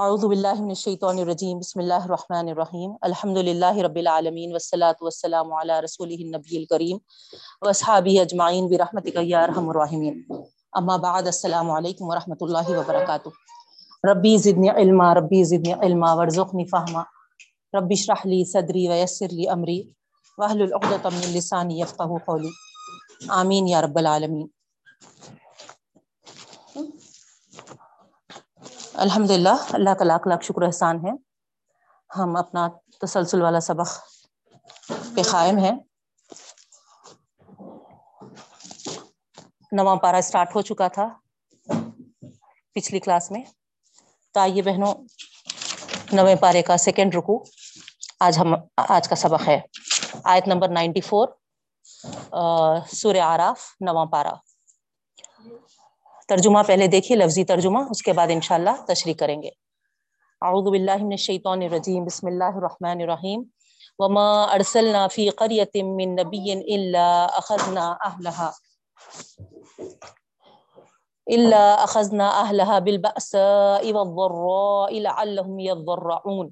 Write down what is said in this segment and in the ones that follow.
اعوذ باللہ من الشیطان الرجیم، بسم اللہ الرحمن الرحیم، الحمد للہ رب العالمین، والصلاة والسلام علی رسولہ النبی الکریم واصحابہ اجمعین، برحمتک یا ارحم الراحمین. اما بعد، السلام علیکم ورحمۃ اللہ وبرکاتہ. ربی زدنی علما، ربی زدنی علما، ورزقنی فہما. ربی اشرح لی صدری ویسر لی امری واحلل عقدۃ من لسانی یفقهوا قولی. آمین یا رب العالمین. الحمد للہ اللہ کا لاکھ لاکھ شکر احسان ہے۔ ہم اپنا تسلسل والا سبق پہ قائم ہے نواں پارا اسٹارٹ ہو چکا تھا پچھلی کلاس میں۔ تو آئیے بہنوں، نویں پارے کا سیکنڈ رکو۔ آج ہم، آج کا سبق ہے۔ آیت نمبر نائنٹی فور سورہ آراف، نواں پارا ترجمہ پہلے دیکھیے، لفظی ترجمہ، اس کے بعد انشاءاللہ تشریح کریں گے۔ اعوذ باللہ من الشیطان الرجیم، بسم اللہ الرحمن الرحیم۔ وما ارسلنا فی قریت من نبی الا اخذنا اہلها الا اخذنا اهلها بالبأساء والضراء لعلهم يضرعون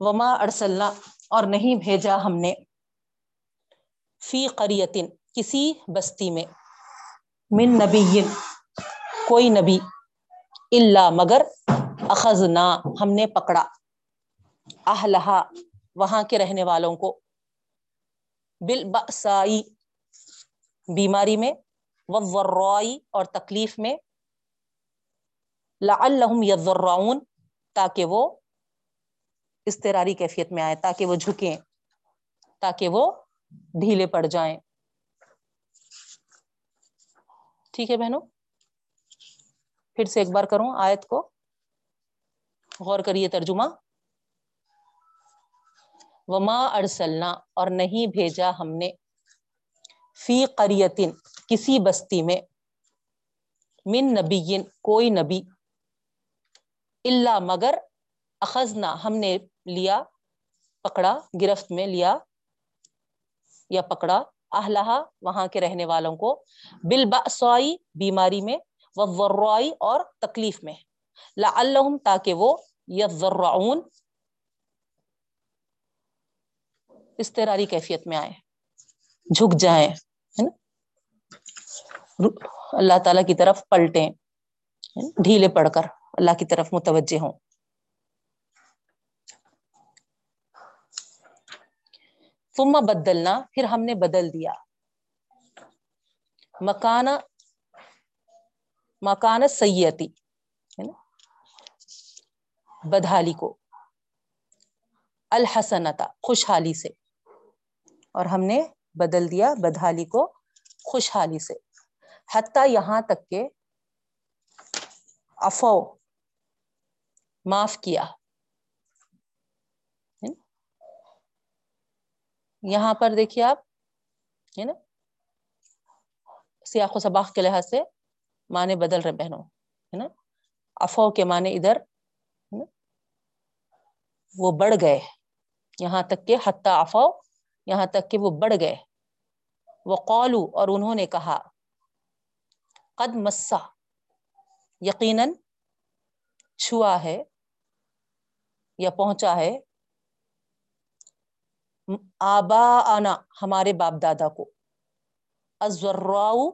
وما ارسلنا اور نہیں بھیجا ہم نے۔ فی قریت کسی بستی میں۔ من نبی کوئی نبی اللہ مگر اخذنا، ہم نے پکڑا۔ اہلہا، وہاں کے رہنے والوں کو۔ بالبأسائی، بیماری میں، والضرائی اور تکلیف میں۔ لعلہم یضرعون، تاکہ وہ استراری کیفیت میں آئے تاکہ وہ جھکیں، تاکہ وہ ڈھیلے پڑ جائیں۔ ٹھیک ہے بہنوں؟ پھر سے ایک بار کروں آیت کو۔ غور کریے ترجمہ۔ وما ارسلنا اور نہیں بھیجا ہم نے۔ فی قریتن کسی بستی میں۔ من نبی، کوئی نبی۔ اللہ مگر اخذنا، ہم نے لیا، پکڑا، گرفت میں لیا یا پکڑا۔ اہلہا، وہاں کے رہنے والوں کو، بالبأسائی، بیماری میں، والضرائی اور تکلیف میں۔ لعلہم، تاکہ وہ یضرعون۔ استراری کیفیت میں آئے جھک جائیں، ہے نا؟ اللہ تعالیٰ کی طرف پلٹیں ڈھیلے پڑ کر اللہ کی طرف متوجہ ہوں۔ ثم بدلنا، پھر ہم نے بدل دیا۔ مکان مکان سیتی ہے نا؟ بدحالی کو۔ الحسنتا، خوشحالی سے۔ اور ہم نے بدل دیا بدحالی کو خوشحالی سے۔ حتیٰ یہاں تک کہ افو معاف کیا۔ یہاں پر دیکھیے آپ ہے نا، سیاق و سباق کے لحاظ سے معنی بدل رہے بہنوں، ہے نا؟ افو کے معنی ادھر وہ بڑھ گئے، یہاں تک کہ حتیٰ افو یہاں تک کہ وہ بڑھ گئے۔ وہ قولو اور انہوں نے کہا، قد مسا یقیناً چھوا ہے یا پہنچا ہے۔ آبا آنا ہمارے باپ دادا کو۔ ازراؤ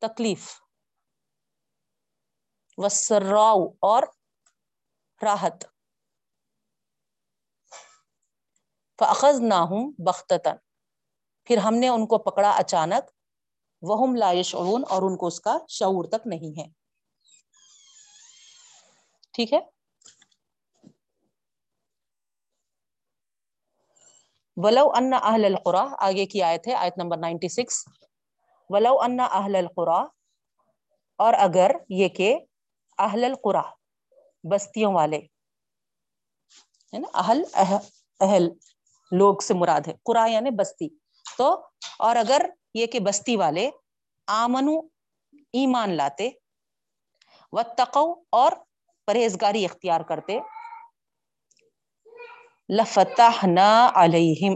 تکلیف۔ وسراؤ اور راحت۔ فاخذ نہ ہوں بختتن پھر ہم نے ان کو پکڑا اچانک۔ وہ لا یشعرون اور ان کو اس کا شعور تک نہیں ہے۔ ٹھیک ہے؟ ولو ان اہل القرا، آگے کی آیت ہے، آیت نمبر 96 ولو ان اہل القرا، اور اگر یہ کہ اہل القرا، بستیوں والے، ہے نا، اہل اہل لوگ سے مراد ہے، قرا یعنی بستی، تو اور اگر یہ کہ بستی والے آمنو، ایمان لاتے وتقو اور پرہیزگاری اختیار کرتے لفتحنا علیہم۔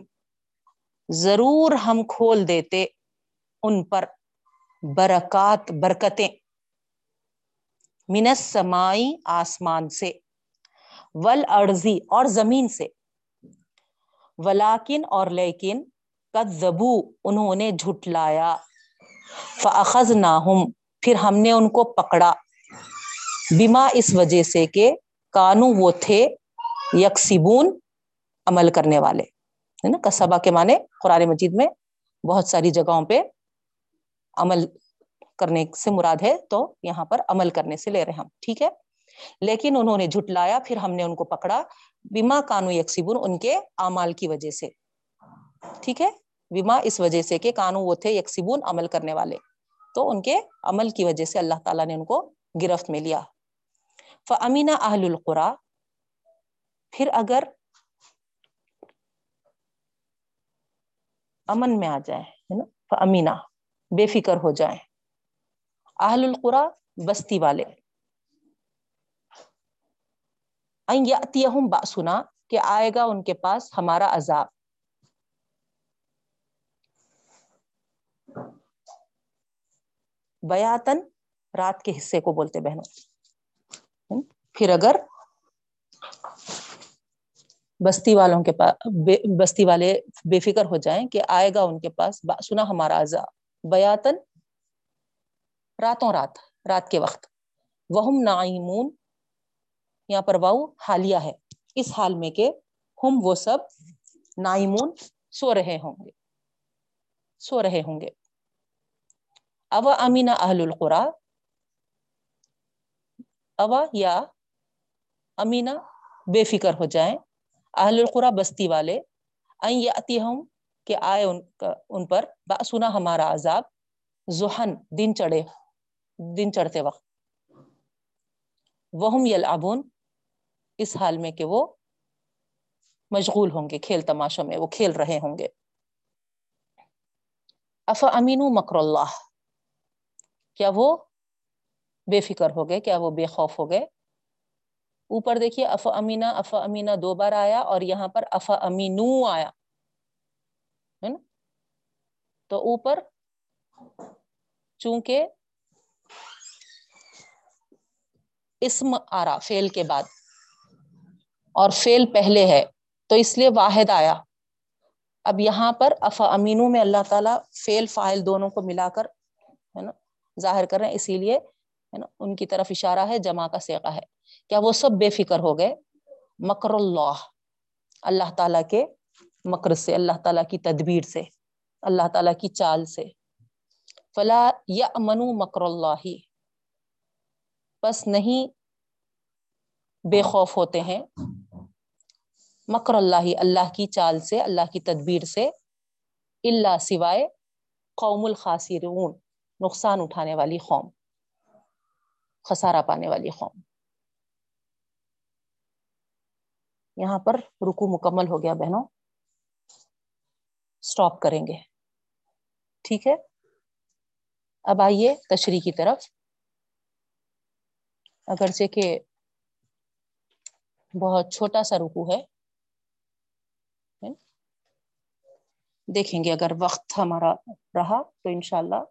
ضرور ہم کھول دیتے ان پر برکات، برکتیں۔ منس سمائی آسمان سے۔ ول ارضی اور زمین سے۔ ولاکن اور لیکن زبو انہوں نے جھٹلایا۔ فخذ نہ پھر ہم نے ان کو پکڑا۔ بیما اس وجہ سے کہ کانو وہ تھے یکسیبون عمل کرنے والے، ہے نا؟ کسبا کے معنی قرآن مجید میں بہت ساری جگہوں پہ عمل کرنے سے مراد ہے، تو یہاں پر عمل کرنے سے لے رہے ہم، ٹھیک ہے؟ لیکن انہوں نے جھٹلایا، پھر ہم نے ان کو پکڑا۔ بیما کانو یکسیبون ان کے اعمال کی وجہ سے، ٹھیک ہے؟ بیما اس وجہ سے کہ کانو وہ تھے یکسیبون عمل کرنے والے۔ تو ان کے عمل کی وجہ سے اللہ تعالیٰ نے ان کو گرفت میں لیا۔ فمینہ اہل القرا پھر اگر امن میں آ جائے ہے نا؟ امینہ بے فکر ہو جائیں۔ اہل القرا بستی والے۔ با سنا کہ آئے گا ان کے پاس ہمارا عذاب۔ بیاتن رات کے حصے کو بولتے بہنوں۔ پھر اگر بستی والوں کے پاس بستی والے بے فکر ہو جائیں کہ آئے گا ان کے پاس سنا ہمارا عذاب بیاتن راتوں رات رات کے وقت۔ وہ نائمون یہاں پر واؤ حالیہ ہے۔ اس حال میں کہ ہم وہ سب نائمون سو رہے ہوں گے۔ سو رہے ہوں گے۔ اب امین اہل القرا؟ اوا یا امینا بے فکر ہو جائیں اہل القرا بستی والے ہوں کہ آئے ان کا، ان پر سنا ہمارا عذاب ذہن دن چڑھے، دن چڑھتے وقت۔ وہ یلعبون، اس حال میں کہ وہ مشغول ہوں گے، کھیل تماشوں میں، وہ کھیل رہے ہوں گے۔ اف امین مکر اللہ؟ کیا وہ بے فکر ہو گئے، کیا وہ بے خوف ہو گئے؟ اوپر دیکھیے اف امینا اف امینا دو بار آیا اور یہاں پر اف امینو آیا، ہے نا؟ تو اوپر چونکہ اسم آرا فیل کے بعد، اور فیل پہلے ہے، تو اس لیے واحد آیا۔ اب یہاں پر اف امینو میں اللہ تعالیٰ فیل فائل دونوں کو ملا کر، ہے نا؟ ظاہر کر رہے ہیں، اسی لیے ہے نا؟ ان کی طرف اشارہ ہے جمع کا سیکا ہے۔ کیا وہ سب بے فکر ہو گئے؟ مکر اللہ۔ اللہ تعالیٰ کے مکر سے، اللہ تعالیٰ کی تدبیر سے، اللہ تعالیٰ کی چال سے۔ فلا یا منو مکر اللہ بس نہیں بے خوف ہوتے ہیں۔ مکر اللہ اللہ کی چال سے، اللہ کی تدبیر سے۔ اللہ سوائے قوم الخاصرون نقصان اٹھانے والی قوم۔ خسارہ پانے والی قوم۔ یہاں پر رکو مکمل ہو گیا بہنوں۔ سٹاپ کریں گے۔ ٹھیک ہے؟ اب آئیے تشریح کی طرف۔ اگرچہ کہ بہت چھوٹا سا رکو ہے۔ دیکھیں گے اگر وقت ہمارا رہا تو انشاءاللہ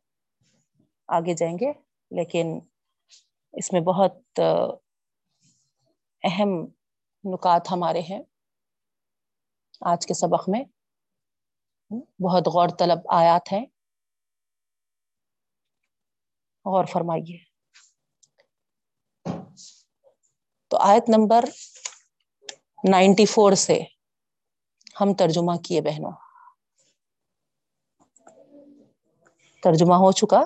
آگے جائیں گے، لیکن اس میں بہت اہم نکات ہمارے ہیں۔ آج کے سبق میں بہت غور طلب آیات ہیں۔ غور فرمائیے۔ تو آیت نمبر نائنٹی فور سے ہم ترجمہ کیے بہنوں۔ ترجمہ ہو چکا۔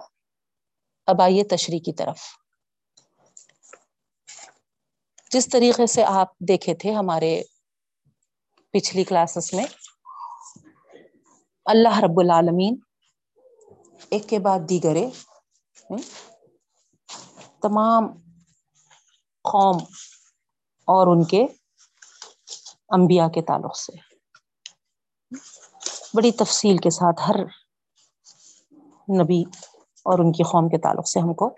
اب آئیے تشریح کی طرف۔ جس طریقے سے آپ دیکھے تھے ہمارے پچھلی کلاسز میں، اللہ رب العالمین ایک کے بعد دیگرے تمام قوم اور ان کے انبیاء کے تعلق سے۔ بڑی تفصیل کے ساتھ ہر نبی اور ان کی قوم کے تعلق سے ہم کو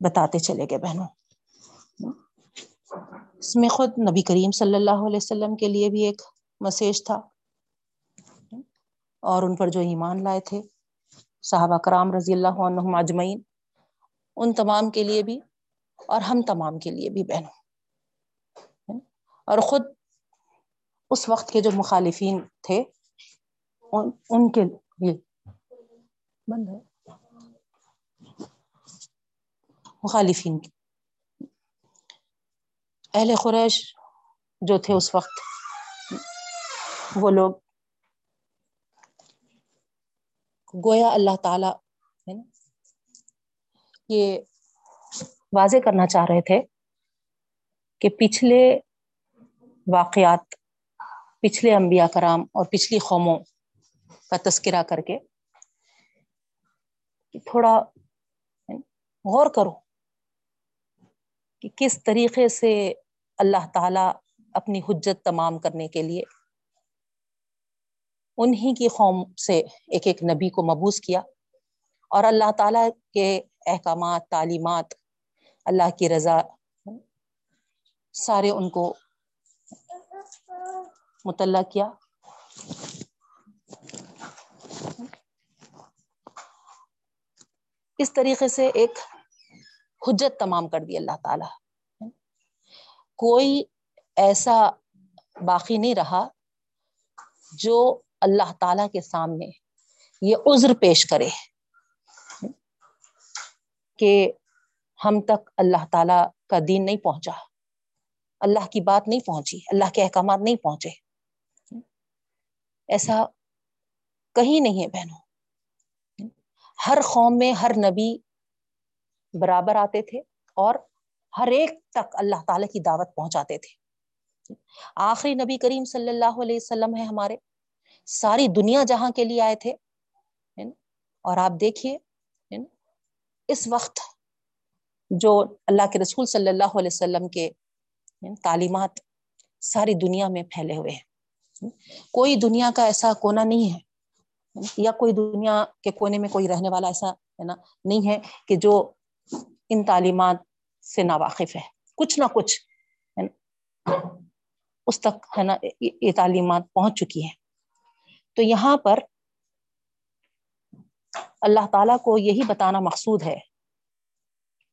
بتاتے چلے گئے بہنوں۔ اس میں خود نبی کریم صلی اللہ علیہ وسلم کے لیے بھی ایک مسیج تھا۔ اور ان پر جو ایمان لائے تھے، صحابہ کرام رضی اللہ عنہم اجمعین، ان تمام کے لیے بھی اور ہم تمام کے لیے بھی بہنوں۔ اور خود اس وقت کے جو مخالفین تھے، ان کے لیے۔ بند ہے۔ مخالفین۔ کی اہل قریش جو تھے اس وقت، وہ لوگ گویا اللہ تعالی ہے نا، یہ واضح کرنا چاہ رہے تھے کہ پچھلے واقعات، پچھلے انبیاء کرام اور پچھلی قوموں کا تذکرہ کر کے تھوڑا غور کرو۔ کہ کس طریقے سے اللہ تعالی اپنی حجت تمام کرنے کے لیے انہی کی قوم سے ایک ایک نبی کو مبوس کیا اور اللہ تعالیٰ کے احکامات، تعلیمات، اللہ کی رضا سارے ان کو مطلع کیا۔ اس طریقے سے ایک حجت تمام کر دی اللہ تعالی۔ کوئی ایسا باقی نہیں رہا جو اللہ تعالی کے سامنے یہ عذر پیش کرے کہ ہم تک اللہ تعالی کا دین نہیں پہنچا۔ اللہ کی بات نہیں پہنچی، اللہ کے احکامات نہیں پہنچے۔ ایسا کہیں نہیں ہے بہنوں۔ ہر قوم میں، ہر نبی برابر آتے تھے اور ہر ایک تک اللہ تعالی کی دعوت پہنچاتے تھے۔ آخری نبی کریم صلی اللہ علیہ وسلم ہے ہمارے۔ ساری دنیا جہاں کے لیے آئے تھے۔ اور آپ دیکھیے اس وقت جو اللہ کے رسول صلی اللہ علیہ وسلم کے تعلیمات ساری دنیا میں پھیلے ہوئے ہیں۔ کوئی دنیا کا ایسا کونا نہیں ہے۔ یا کوئی دنیا کے کونے میں کوئی رہنے والا ایسا ہے نا؟ نہیں ہے کہ جو ان تعلیمات سے ناواقف ہے۔ کچھ نہ کچھ اس تک ہے نا یہ تعلیمات پہنچ چکی ہے تو یہاں پر اللہ تعالی کو یہی بتانا مقصود ہے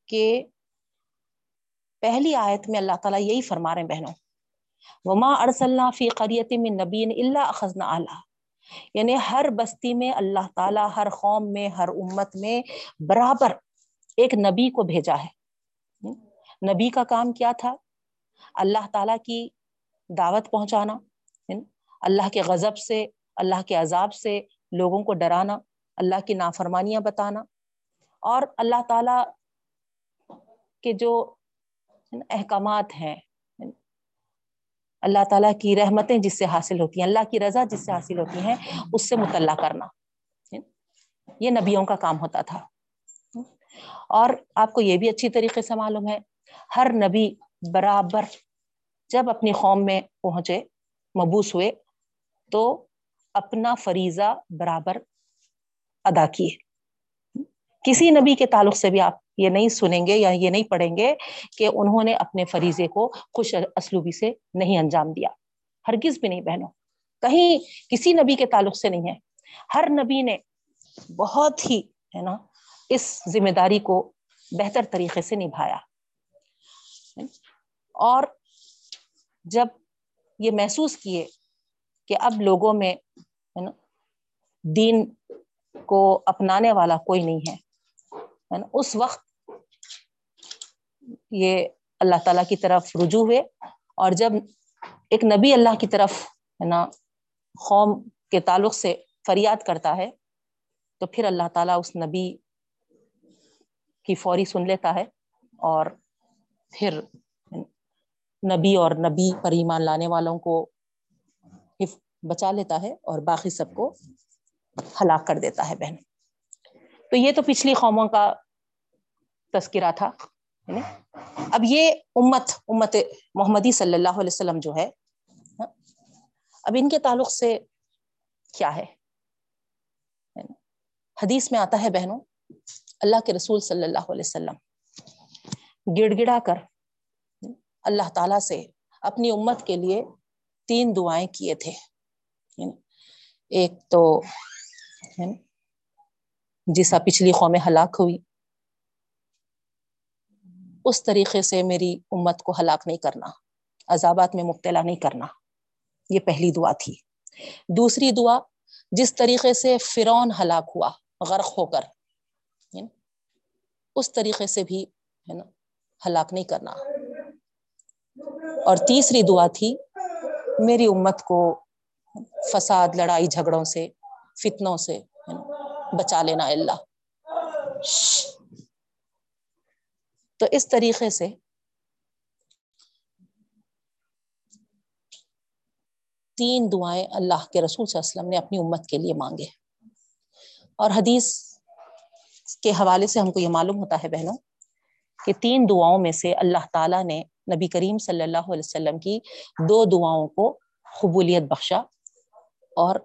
کہ پہلی آیت میں اللہ تعالیٰ یہی فرما رہے ہیں بہنوں۔ وما ارسلنا فی قریت من نبی اللہ اخذنا اعلیٰ یعنی ہر بستی میں اللہ تعالیٰ ہر قوم میں، ہر امت میں برابر ایک نبی کو بھیجا ہے۔ نبی کا کام کیا تھا؟ اللہ تعالیٰ کی دعوت پہنچانا اللہ کے غضب سے، اللہ کے عذاب سے لوگوں کو ڈرانا، اللہ کی نافرمانیاں بتانا۔ اور اللہ تعالی کے جو احکامات ہیں اللہ تعالیٰ کی رحمتیں جس سے حاصل ہوتی ہیں، اللہ کی رضا جس سے حاصل ہوتی ہیں، اس سے مطلع کرنا۔ یہ نبیوں کا کام ہوتا تھا۔ اور آپ کو یہ بھی اچھی طریقے سے معلوم ہے، ہر نبی برابر جب اپنی قوم میں پہنچے، مبوس ہوئے، تو اپنا فریضہ برابر ادا کیے۔ کسی نبی کے تعلق سے بھی آپ یہ نہیں سنیں گے یا یہ نہیں پڑھیں گے کہ انہوں نے اپنے فریضے کو خوش اسلوبی سے نہیں انجام دیا۔ ہرگز بھی نہیں بہنوں، کہیں کسی نبی کے تعلق سے نہیں ہے۔ ہر نبی نے بہت ہی، ہے نا اس ذمہ داری کو بہتر طریقے سے نبھایا۔ اور جب یہ محسوس کیے کہ اب لوگوں میں، ہے نا، دین کو اپنانے والا کوئی نہیں ہے نا، اس وقت یہ اللہ تعالیٰ کی طرف رجوع ہوئے۔ اور جب ایک نبی اللہ کی طرف، ہے نا، قوم کے تعلق سے فریاد کرتا ہے، تو پھر اللہ تعالیٰ اس نبی کی فوری سن لیتا ہے اور پھر نبی اور نبی پر ایمان لانے والوں کو بچا لیتا ہے اور باقی سب کو ہلاک کر دیتا ہے بہن۔ تو یہ تو پچھلی قوموں کا تذکرہ تھا اب یہ امت امت محمدی صلی اللہ علیہ وسلم جو ہے ہاں، اب ان کے تعلق سے کیا ہے؟ حدیث میں آتا ہے بہنوں اللہ کے رسول صلی اللہ علیہ وسلم۔ گڑ گڑا کر اللہ تعالی سے اپنی امت کے لیے تین دعائیں کیے تھے۔ ایک تو جسا پچھلی قوم ہلاک ہوئی، اس طریقے سے میری امت کو ہلاک نہیں کرنا، عذابات میں مبتلا نہیں کرنا۔ یہ پہلی دعا تھی۔ دوسری دعا، جس طریقے سے فرون ہلاک ہوا، غرق ہو کر۔ اس طریقے سے بھی ہے نا، ہلاک نہیں کرنا۔ اور تیسری دعا تھی، میری امت کو فساد، لڑائی، جھگڑوں سے، فتنوں سے بچا لینا اللہ۔ تو اس طریقے سے تین دعائیں اللہ کے رسول صلی اللہ علیہ وسلم نے اپنی امت کے لیے مانگے۔ اور حدیث کے حوالے سے ہم کو یہ معلوم ہوتا ہے بہنوں کہ تین دعاؤں میں سے اللہ تعالیٰ نے نبی کریم صلی اللہ علیہ وسلم کی دو دعاؤں کو قبولیت بخشا اور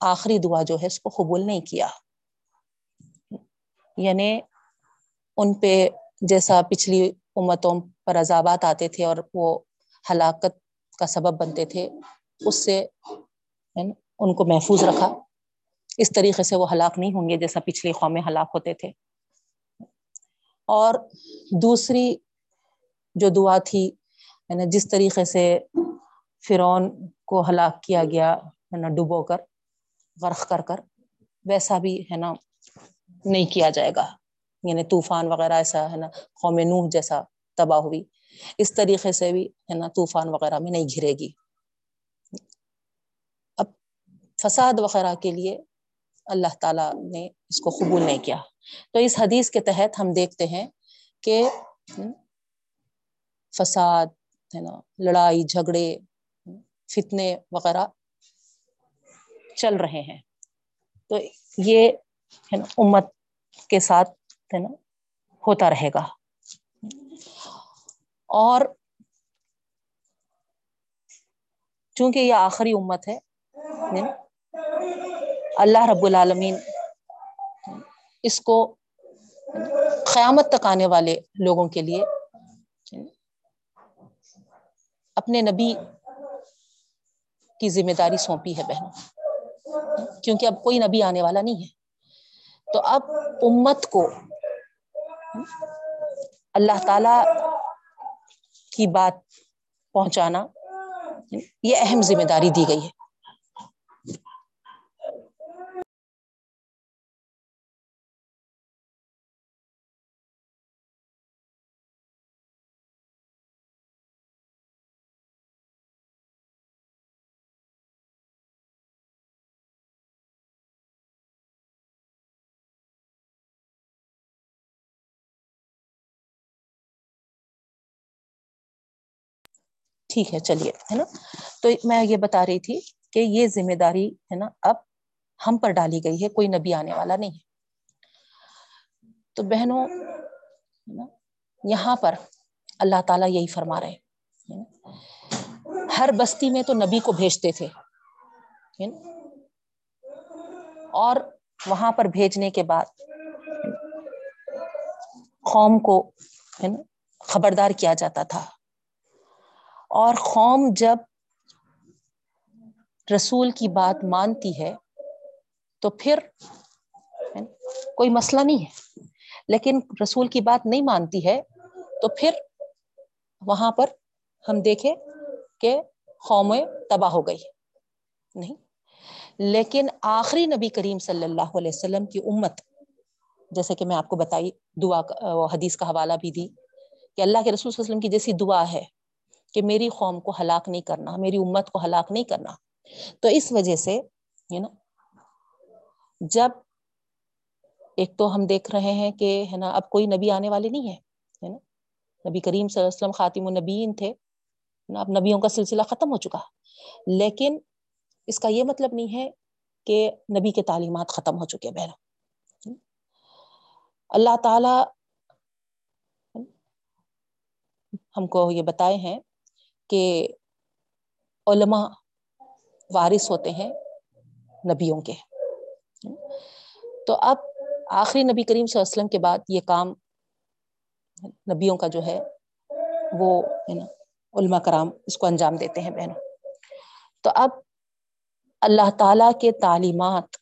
آخری دعا جو ہے اس کو قبول نہیں کیا۔ یعنی ان پہ جیسا پچھلی امتوں پر عذابات آتے تھے اور وہ ہلاکت کا سبب بنتے تھے، اس سے ان کو محفوظ رکھا۔ اس طریقے سے وہ ہلاک نہیں ہوں گے جیسا پچھلی قومیں ہلاک ہوتے تھے۔ اور دوسری جو دعا تھی ہے نا جس طریقے سے فرعون کو ہلاک کیا گیا ہے نا ڈبو کر، غرق کر کر، ویسا بھی، ہے نا، نہیں کیا جائے گا۔ یعنی طوفان وغیرہ ایسا، ہے نا، قوم نوح جیسا تباہ ہوئی۔ اس طریقے سے بھی، ہے نا، طوفان وغیرہ میں نہیں گھرے گی۔ اب فساد وغیرہ کے لیے اللہ تعالیٰ نے اس کو قبول نہیں کیا۔ تو اس حدیث کے تحت ہم دیکھتے ہیں کہ فساد، ہے نا، لڑائی، جھگڑے، فتنے وغیرہ چل رہے ہیں۔ تو یہ، ہے نا، امت کے ساتھ، ہے نا، ہوتا رہے گا۔ اور چونکہ یہ آخری امت ہے اللہ رب العالمین اس کو قیامت تک آنے والے لوگوں کے لیے اپنے نبی کی ذمہ داری سونپی ہے بہنوں، کیونکہ اب کوئی نبی آنے والا نہیں ہے۔ تو اب امت کو اللہ تعالی کی بات پہنچانا یہ اہم ذمہ داری دی گئی ہے۔ ٹھیک ہے، چلیے، ہے نا؟ تو میں یہ بتا رہی تھی کہ یہ ذمہ داری، ہے نا، اب ہم پر ڈالی گئی ہے، کوئی نبی آنے والا نہیں ہے۔ تو بہنوں یہاں پر اللہ تعالیٰ یہی فرما رہے ہر بستی میں تو نبی کو بھیجتے تھے اور وہاں پر بھیجنے کے بعد قوم کو خبردار کیا جاتا تھا۔ اور قوم جب رسول کی بات مانتی ہے تو پھر کوئی مسئلہ نہیں ہے۔ لیکن رسول کی بات نہیں مانتی ہے تو پھر وہاں پر ہم دیکھیں کہ قومیں تباہ ہو گئی۔ نہیں۔ لیکن آخری نبی کریم صلی اللہ علیہ وسلم کی امت، جیسے کہ میں آپ کو بتائی، دعا حدیث کا حوالہ بھی دی کہ اللہ کے رسول صلی اللہ علیہ وسلم کی جیسی دعا ہے۔ کہ میری قوم کو ہلاک نہیں کرنا، میری امت کو ہلاک نہیں کرنا۔ تو اس وجہ سے نا جب ایک تو ہم دیکھ رہے ہیں کہ، ہے نا، اب کوئی نبی آنے والے نہیں ہے نا۔ نبی کریم صلی اللہ علیہ وسلم خاتم النبیین تھے نا، اب نبیوں کا سلسلہ ختم ہو چکا۔ لیکن اس کا یہ مطلب نہیں ہے کہ نبی کے تعلیمات ختم ہو چکے بہن اللہ تعالی ہم کو یہ بتائے ہیں کہ علماء وارث ہوتے ہیں نبیوں کے۔ تو اب آخری نبی کریم صلی اللہ علیہ وسلم کے بعد یہ کام نبیوں کا جو ہے وہ ہے نا علماء کرام اس کو انجام دیتے ہیں بہنوں۔ تو اب اللہ تعالی کے تعلیمات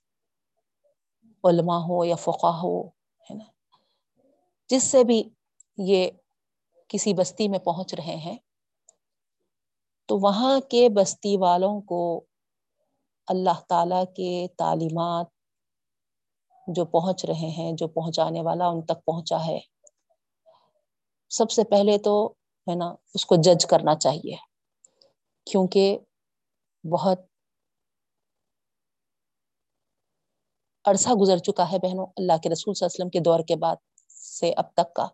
علماء ہو یا فقہ ہو ہے نا، جس سے بھی یہ کسی بستی میں پہنچ رہے ہیں تو وہاں کے بستی والوں کو اللہ تعالی کے تعلیمات جو پہنچ رہے ہیں، جو پہنچانے والا ان تک پہنچا ہے، سب سے پہلے تو ہے نا، اس کو جج کرنا چاہیے۔ کیونکہ بہت عرصہ گزر چکا ہے بہنوں اللہ کے رسول صلی اللہ علیہ وسلم کے دور کے بعد سے اب تک کا۔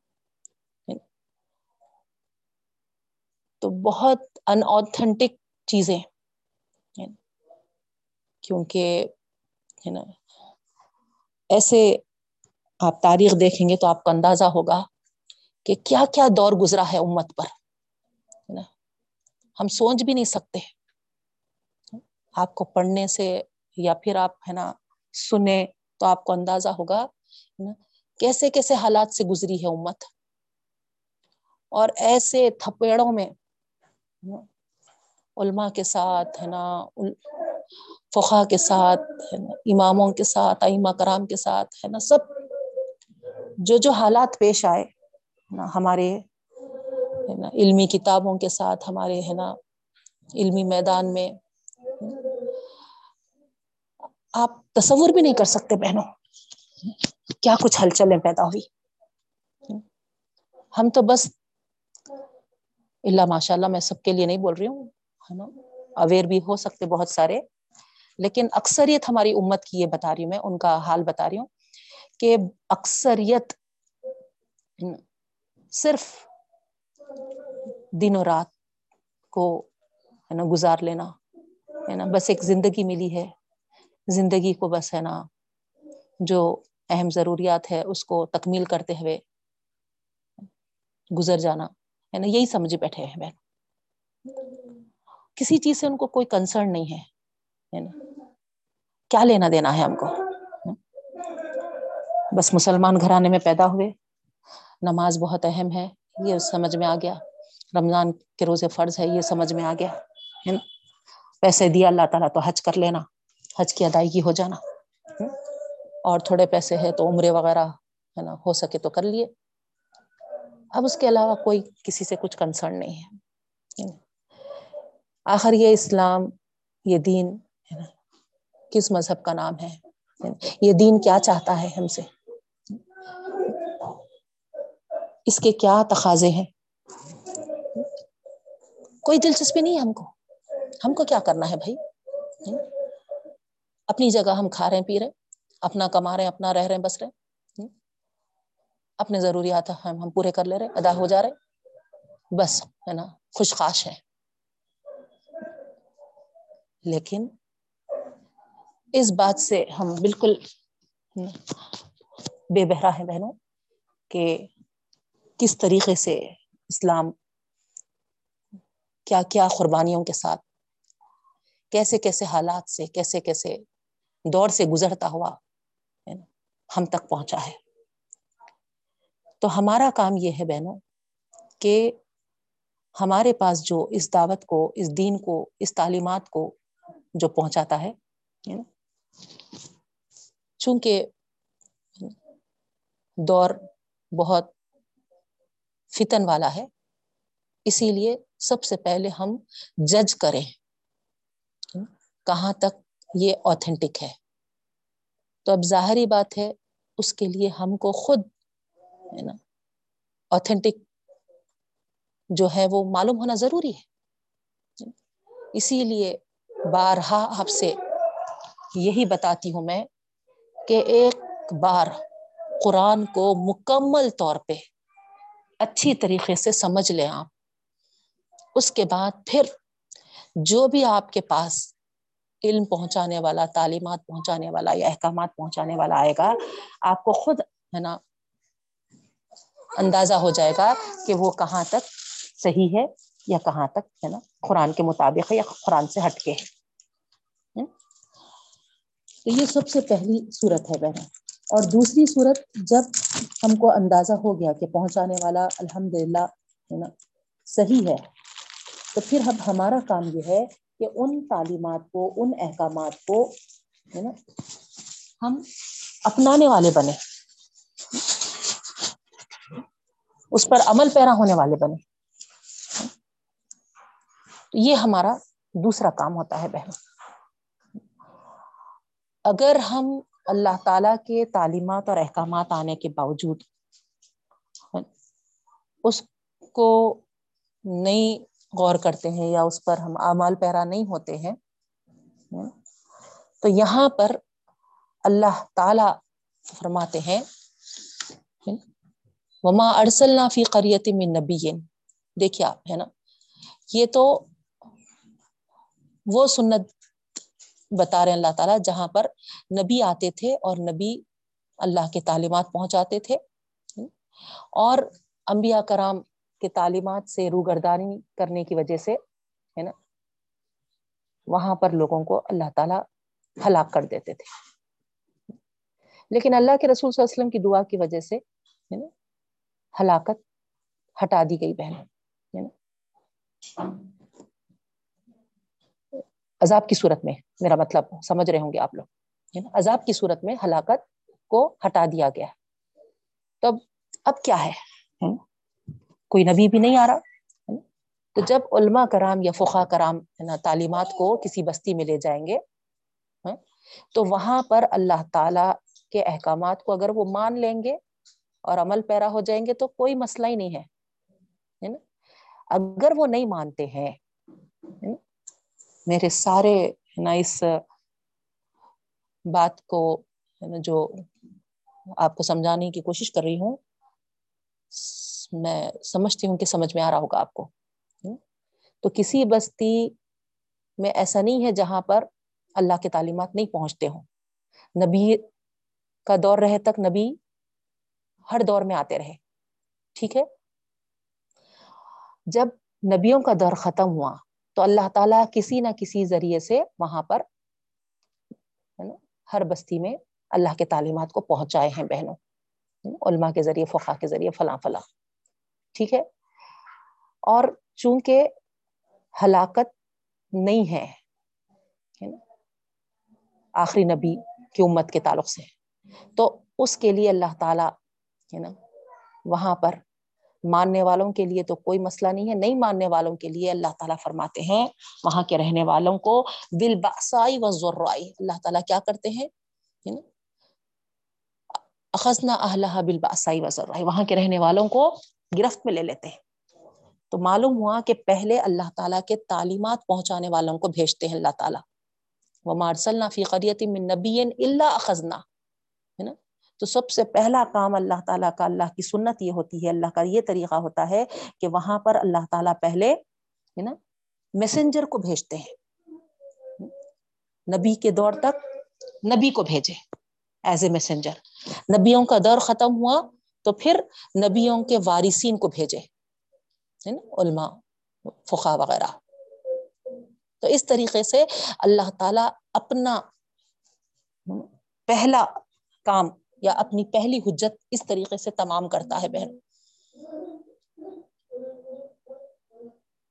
تو بہت ان آتھینٹک چیزیں کیونکہ، ہے نا، ایسے آپ تاریخ دیکھیں گے تو آپ کو اندازہ ہوگا کہ کیا کیا دور گزرا ہے امت پر نا۔ ہم سوچ بھی نہیں سکتے۔ آپ کو پڑھنے سے یا پھر آپ، ہے نا سنے تو آپ کو اندازہ ہوگا کیسے کیسے حالات سے گزری ہے امت۔ اور ایسے تھپیڑوں میں علماء کے ساتھ ہے نا فخا کے ساتھ ہے نا، اماموں کے ساتھ، ائمہ کرام کے ساتھ ہے نا، سب جو جو حالات پیش آئے نا، ہمارے ہے نا، علمی کتابوں کے ساتھ، ہمارے ہے نا، علمی میدان میں، آپ تصور بھی نہیں کر سکتے بہنوں، کیا کچھ ہلچلیں پیدا ہوئی۔ ہم تو بس اللہ ماشاء اللہ میں سب کے لیے نہیں بول رہی ہوں، ہے نا؟ اویئر بھی ہو سکتے بہت سارے۔ لیکن اکثریت ہماری امت کی یہ بتا رہی ہوں میں، ان کا حال بتا رہی ہوں کہ اکثریت صرف دن و رات کو، ہے نا، گزار لینا، ہے نا؟ بس ایک زندگی ملی ہے۔ زندگی کو بس، ہے نا، جو اہم ضروریات ہے، اس کو تکمیل کرتے ہوئے گزر جانا۔ ہے نا، یہی سمجھ بیٹھے ہیں بہن۔ کسی چیز سے ان کو کوئی کنسرن نہیں ہے نا۔ کیا لینا دینا ہے ہم کو؟ بس مسلمان گھرانے میں پیدا ہوئے۔ نماز بہت اہم ہے، یہ سمجھ میں آ گیا۔ رمضان کے روزے فرض ہے یہ سمجھ میں آ گیا۔ ہے نا۔ پیسے دیا اللہ تعالی تو حج کر لینا۔ حج کی ادائیگی ہو جانا۔ اور تھوڑے پیسے ہے تو عمرے وغیرہ، ہے نا، ہو سکے تو کر لیے۔ اب اس کے علاوہ کوئی کسی سے کچھ کنسرن نہیں ہے۔ آخر یہ اسلام، یہ دین، ہے نا، کس مذہب کا نام ہے؟ یہ دین کیا چاہتا ہے ہم سے؟ اس کے کیا تقاضے ہیں؟ کوئی دلچسپی نہیں ہے ہم کو۔ ہم کو کیا کرنا ہے بھائی؟ اپنی جگہ ہم کھا رہے ہیں، پی رہے اپنا کما رہے ہیں، اپنا رہ رہے ہیں، بس رہے اپنے ضروریات ہم ہم پورے کر لے رہے، ادا ہو جا رہے۔ بس، ہے نا؟ خوش خاش ہے لیکن اس بات سے ہم بالکل بے بہرا ہے بہنوں کہ کس طریقے سے اسلام کیا کیا قربانیوں کے ساتھ کیسے کیسے حالات سے، کیسے کیسے دور سے گزرتا ہوا ہم تک پہنچا ہے۔ تو ہمارا کام یہ ہے بہنوں کہ ہمارے پاس جو اس دعوت کو، اس دین کو، اس تعلیمات کو جو پہنچاتا ہے چونکہ دور بہت فتن والا ہے، اسی لیے سب سے پہلے ہم جج کریں کہاں تک یہ اوتھینٹک ہے۔ تو اب ظاہری بات ہے، اس کے لیے ہم کو خود ہے نا؟ اوتھینٹک جو ہے وہ معلوم ہونا ضروری ہے۔ اسی لیے بارہا آپ سے یہی بتاتی ہوں میں کہ ایک بار قرآن کو مکمل طور پہ اچھی طریقے سے سمجھ لیں آپ۔ اس کے بعد پھر جو بھی آپ کے پاس علم پہنچانے والا، تعلیمات پہنچانے والا یا احکامات پہنچانے والا آئے گا، آپ کو خود ہے نا اندازہ ہو جائے گا کہ وہ کہاں تک صحیح ہے یا کہاں تک ہے نا قرآن کے مطابق ہے یا قرآن سے ہٹ کے ہے۔ تو یہ سب سے پہلی صورت ہے بہن اور دوسری صورت جب ہم کو اندازہ ہو گیا کہ پہنچانے والا الحمد للہ ہے نا صحیح ہے، تو پھر اب ہمارا کام یہ ہے کہ ان تعلیمات کو، ان احکامات کو ہے نا ہم اپنانے والے بنے اس پر عمل پیرا ہونے والے بنے یہ ہمارا دوسرا کام ہوتا ہے بہن اگر ہم اللہ تعالی کے تعلیمات اور احکامات آنے کے باوجود اس کو نہیں غور کرتے ہیں یا اس پر ہم اعمال پیرا نہیں ہوتے ہیں، تو یہاں پر اللہ تعالی فرماتے ہیں وما ارسل فی قریت میں نبی دیکھیے آپ، ہے نا؟ یہ تو وہ سنت بتا رہے ہیں اللہ تعالیٰ، جہاں پر نبی آتے تھے اور نبی اللہ کے تعلیمات پہنچاتے تھے۔ اور انبیاء کرام کے تعلیمات سے روگردانی کرنے کی وجہ سے، ہے نا؟ وہاں پر لوگوں کو اللہ تعالیٰ ہلاک کر دیتے تھے۔ لیکن اللہ کے رسول صلی اللہ علیہ وسلم کی دعا کی وجہ سے، ہے نا؟ ہلاکت ہٹا دی گئی بہن عذاب کی صورت میں، میرا مطلب سمجھ رہے ہوں گے آپ لوگ عذاب کی صورت میں ہلاکت کو ہٹا دیا گیا۔ تب اب اب کیا ہے؟ کوئی نبی بھی نہیں آ رہا تو جب علماء کرام یا فقا کرام تعلیمات کو کسی بستی میں لے جائیں گے ہاں، تو وہاں پر اللہ تعالی کے احکامات کو اگر وہ مان لیں گے اور عمل پیرا ہو جائیں گے تو کوئی مسئلہ ہی نہیں ہے اگر وہ نہیں مانتے ہیں میرے سارے نا اس بات کو جو آپ کو سمجھانے کی کوشش کر رہی ہوں، میں سمجھتی ہوں کہ سمجھ میں آ رہا ہوگا آپ کو تو کسی بستی میں ایسا نہیں ہے جہاں پر اللہ کے تعلیمات نہیں پہنچتے ہوں۔ نبی کا دور رہے تک نبی ہر دور میں آتے رہے۔ ٹھیک ہے؟ جب نبیوں کا دور ختم ہوا تو اللہ تعالیٰ کسی نہ کسی ذریعے سے وہاں پر ہر بستی میں اللہ کے تعلیمات کو پہنچائے ہیں بہنوں۔ علماء کے ذریعے فقا کے ذریعے، فلاں فلاں۔ ٹھیک ہے؟ اور چونکہ ہلاکت نہیں ہے آخری نبی کی امت کے تعلق سے، تو اس کے لیے اللہ تعالی ہے نا؟ وہاں پر ماننے والوں کے لیے تو کوئی مسئلہ نہیں ہے، نہیں ماننے والوں کے لیے اللہ تعالیٰ فرماتے ہیں، وہاں کے رہنے والوں کو دل باسائی و ذرائی اللہ تعالیٰ کیا کرتے ہیں؟ اخذنا اہلہ بالباسائی و ذرائی وہاں کے رہنے والوں کو گرفت میں لے لیتے ہیں۔ تو معلوم ہوا کہ پہلے اللہ تعالیٰ کے تعلیمات پہنچانے والوں کو بھیجتے ہیں اللہ تعالیٰ۔ وہ مارسلنا فی قریت من نبی اللہ اخذنا تو سب سے پہلا کام اللہ تعالیٰ کا، اللہ کی سنت یہ ہوتی ہے، اللہ کا یہ طریقہ ہوتا ہے کہ وہاں پر اللہ تعالیٰ پہلے، ہے نا میسنجر کو بھیجتے ہیں۔ نبی کے دور تک نبی کو بھیجے ایز اے میسنجر نبیوں کا دور ختم ہوا تو پھر نبیوں کے وارثین کو بھیجے، ہے نا، علماء فقا وغیرہ۔ تو اس طریقے سے اللہ تعالی اپنا پہلا کام یا اپنی پہلی حجت اس طریقے سے تمام کرتا ہے بہن؟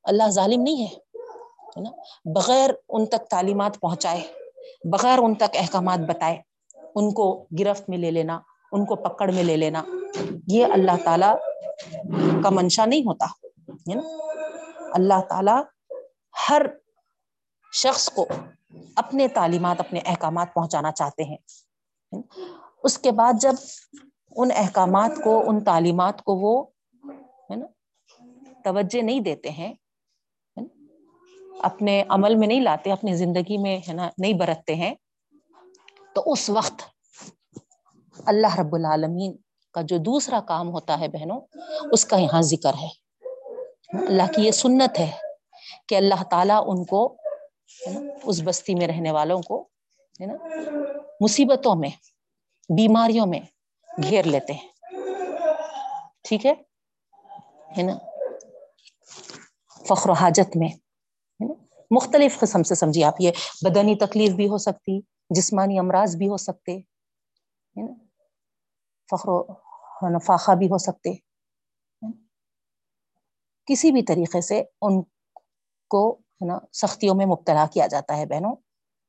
اللہ ظالم نہیں ہے نا؟ بغیر ان تک تعلیمات پہنچائے، بغیر ان تک احکامات بتائے، ان کو گرفت میں لے لینا، ان کو پکڑ میں لے لینا، یہ اللہ تعالی کا منشا نہیں ہوتا، ہے نا؟ اللہ تعالی ہر شخص کو اپنے تعلیمات، اپنے احکامات پہنچانا چاہتے ہیں اس کے بعد جب ان احکامات کو، ان تعلیمات کو وہ، ہے نا، توجہ نہیں دیتے ہیں اپنے عمل میں نہیں لاتے، اپنی زندگی میں، ہے نا، نہیں برتتے ہیں، تو اس وقت اللہ رب العالمین کا جو دوسرا کام ہوتا ہے بہنوں، اس کا یہاں ذکر ہے۔ اللہ کی یہ سنت ہے کہ اللہ تعالیٰ ان کو اس بستی میں رہنے والوں کو، ہے نا، مصیبتوں میں بیماریوں میں گھیر لیتے ہیں۔ ٹھیک ہے؟ نا؟ فخر و حاجت میں مختلف قسم سے سمجھیے آپ، یہ بدنی تکلیف بھی ہو سکتی، جسمانی امراض بھی ہو سکتے فخر و نفاخہ بھی ہو سکتے کسی بھی طریقے سے ان کو، ہے نا، سختیوں میں مبتلا کیا جاتا ہے بہنوں۔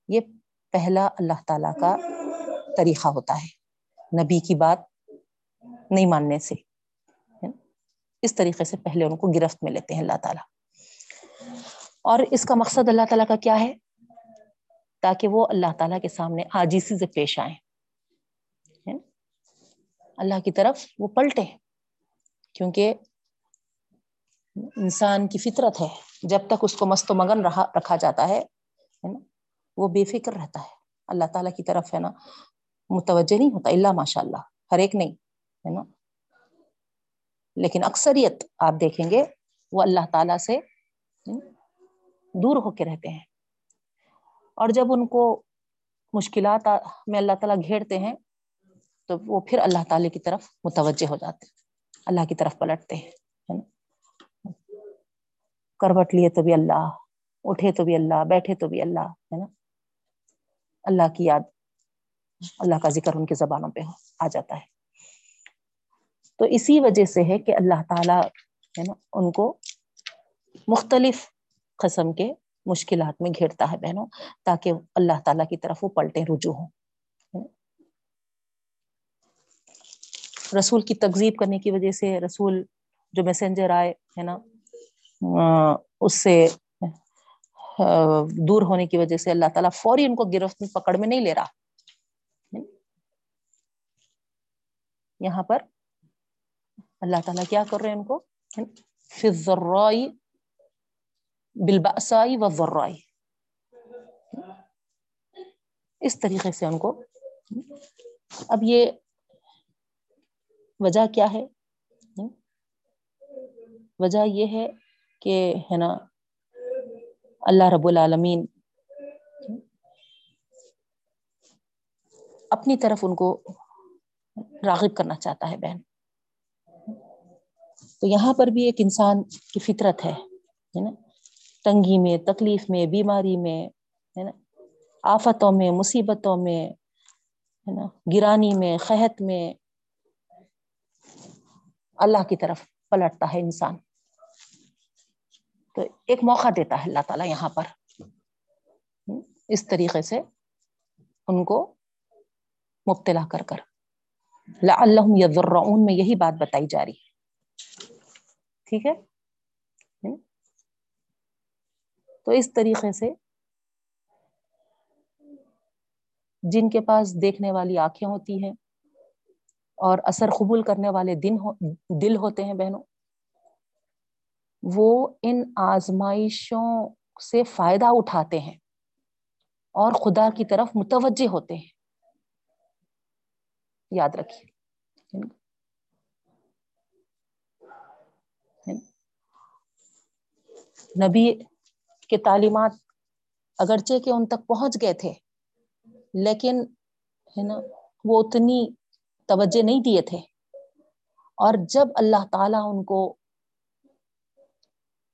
یہ پہلا اللہ تعالی کا طریقہ ہوتا ہے۔ نبی کی بات نہیں ماننے سے۔ اس طریقے سے پہلے ان کو گرفت میں لیتے ہیں اللہ تعالیٰ۔ اور اس کا مقصد اللہ تعالیٰ کا کیا ہے؟ تاکہ وہ اللہ تعالیٰ کے سامنے آجیسی سے پیش آئیں۔ اللہ کی طرف وہ پلٹے۔ کیونکہ انسان کی فطرت ہے۔ جب تک اس کو مست و مگن رہا، رکھا جاتا ہے وہ بے فکر رہتا ہے۔ اللہ تعالیٰ کی طرف ہے نا۔ متوجہ نہیں ہوتا، اللہ ماشاء اللہ ہر ایک نہیں، ہے نا؟ لیکن اکثریت آپ دیکھیں گے، وہ اللہ تعالیٰ سے دور ہو کے رہتے ہیں۔ اور جب ان کو مشکلات میں اللہ تعالیٰ گھیرتے ہیں، تو وہ پھر اللہ تعالی کی طرف متوجہ ہو جاتے اللہ کی طرف پلٹتے ہیں کروٹ لیے تو بھی اللہ، اٹھے تو بھی اللہ، بیٹھے تو بھی اللہ، ہے نا؟ اللہ کی یاد اللہ کا ذکر ان کی زبانوں پہ آ جاتا ہے۔ تو اسی وجہ سے ہے کہ اللہ تعالی ہے نا ان کو مختلف قسم کے مشکلات میں گھیرتا ہے بہنوں، تاکہ اللہ تعالیٰ کی طرف وہ پلٹے رجوع ہوں۔ رسول کی تقزیب کرنے کی وجہ سے رسول جو میسنجر آئے ہے نا اس سے دور ہونے کی وجہ سے اللہ تعالیٰ فوری ان کو گرفت، پکڑ میں نہیں لے رہا۔ یہاں پر۔ اللہ تعالیٰ کیا کر رہے ہیں ان کو؟ فضرائی بالباسائی و ذرائی اس طریقے سے ان کو۔ اب یہ وجہ کیا ہے؟ وجہ یہ ہے کہ ہے نا، اللہ رب العالمین اپنی طرف ان کو راغب کرنا چاہتا ہے بہن۔ تو یہاں پر بھی ایک انسان کی فطرت ہے نا؟ تنگی میں، تکلیف میں، بیماری میں، ہے نا؟ آفتوں میں، مصیبتوں میں، ہے نا؟ گرانی میں قحط میں۔ اللہ کی طرف پلٹتا ہے انسان۔ تو ایک موقع دیتا ہے اللہ تعالیٰ یہاں پر۔ اس طریقے سے ان کو مبتلا کر کر۔ اللہ یذرعون میں یہی بات بتائی جا رہی ٹھیک ہے؟ تو اس طریقے سے جن کے پاس دیکھنے والی آنکھیں ہوتی ہیں اور اثر قبول کرنے والے دن ہو، دل ہوتے ہیں بہنوں، وہ ان آزمائشوں سے فائدہ اٹھاتے ہیں اور خدا کی طرف متوجہ ہوتے ہیں۔ یاد رکھیے۔ نبی کے تعلیمات اگرچہ کہ ان تک پہنچ گئے تھے، لیکن ہے نا، وہ اتنی توجہ نہیں دیے تھے۔ اور جب اللہ تعالیٰ ان کو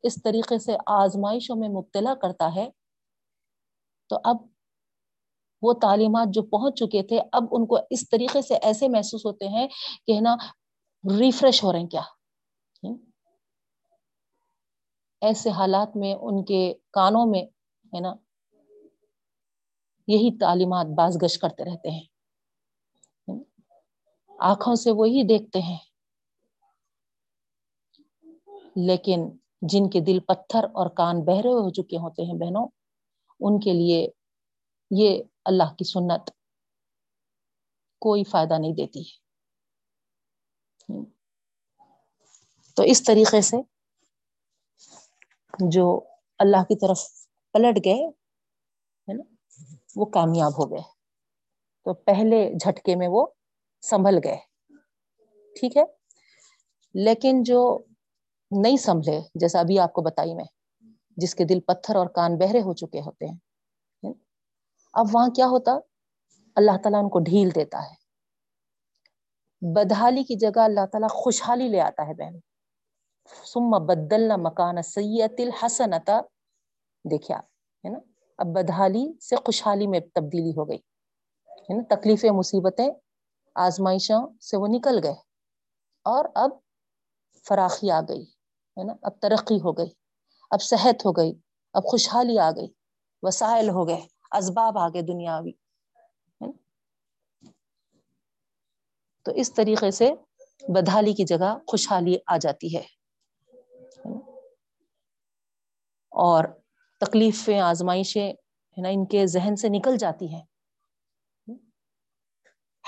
اس طریقے سے آزمائشوں میں مبتلا کرتا ہے، تو اب وہ تعلیمات جو پہنچ چکے تھے، اب ان کو اس طریقے سے ایسے محسوس ہوتے ہیں کہ ہے نا، ریفریش ہو رہے ہیں کیا؟ ایسے حالات میں، ان کے کانوں میں، ہے نا، یہی تعلیمات باز گش کرتے رہتے ہیں۔ آنکھوں سے وہی دیکھتے ہیں۔ لیکن جن کے دل پتھر اور کان بہرے ہو چکے ہوتے ہیں بہنوں، ان کے لیے یہ اللہ کی سنت کوئی فائدہ نہیں دیتی ہے۔ تو اس طریقے سے جو اللہ کی طرف پلٹ گئے، ہے نا، وہ کامیاب ہو گئے۔ تو پہلے جھٹکے میں وہ سنبھل گئے۔ ٹھیک ہے؟ لیکن جو نہیں سنبھلے، جیسا ابھی آپ کو بتائی میں، جس کے دل پتھر اور کان بہرے ہو چکے ہوتے ہیں اب وہاں کیا ہوتا؟ اللہ تعالیٰ ان کو ڈھیل دیتا ہے۔ بدحالی کی جگہ اللہ تعالیٰ خوشحالی لے آتا ہے بہن۔ سم بدلنا مکان سید الحسنتا دیکھا ہے نا؟ اب بدحالی سے خوشحالی میں تبدیلی ہو گئی۔ ہے نا؟ تکلیفیں، مصیبتیں آزمائشوں سے وہ نکل گئے۔ اور اب فراخی آ گئی، ہے نا؟ اب ترقی ہو گئی، اب صحت ہو گئی، اب خوشحالی آ گئی، وسائل ہو گئے۔ اسباب آگے دنیاوی تو اس طریقے سے بدحالی کی جگہ خوشحالی آ جاتی ہے اور تکلیفیں، آزمائشیں، ہے نا، ان کے ذہن سے نکل جاتی ہیں۔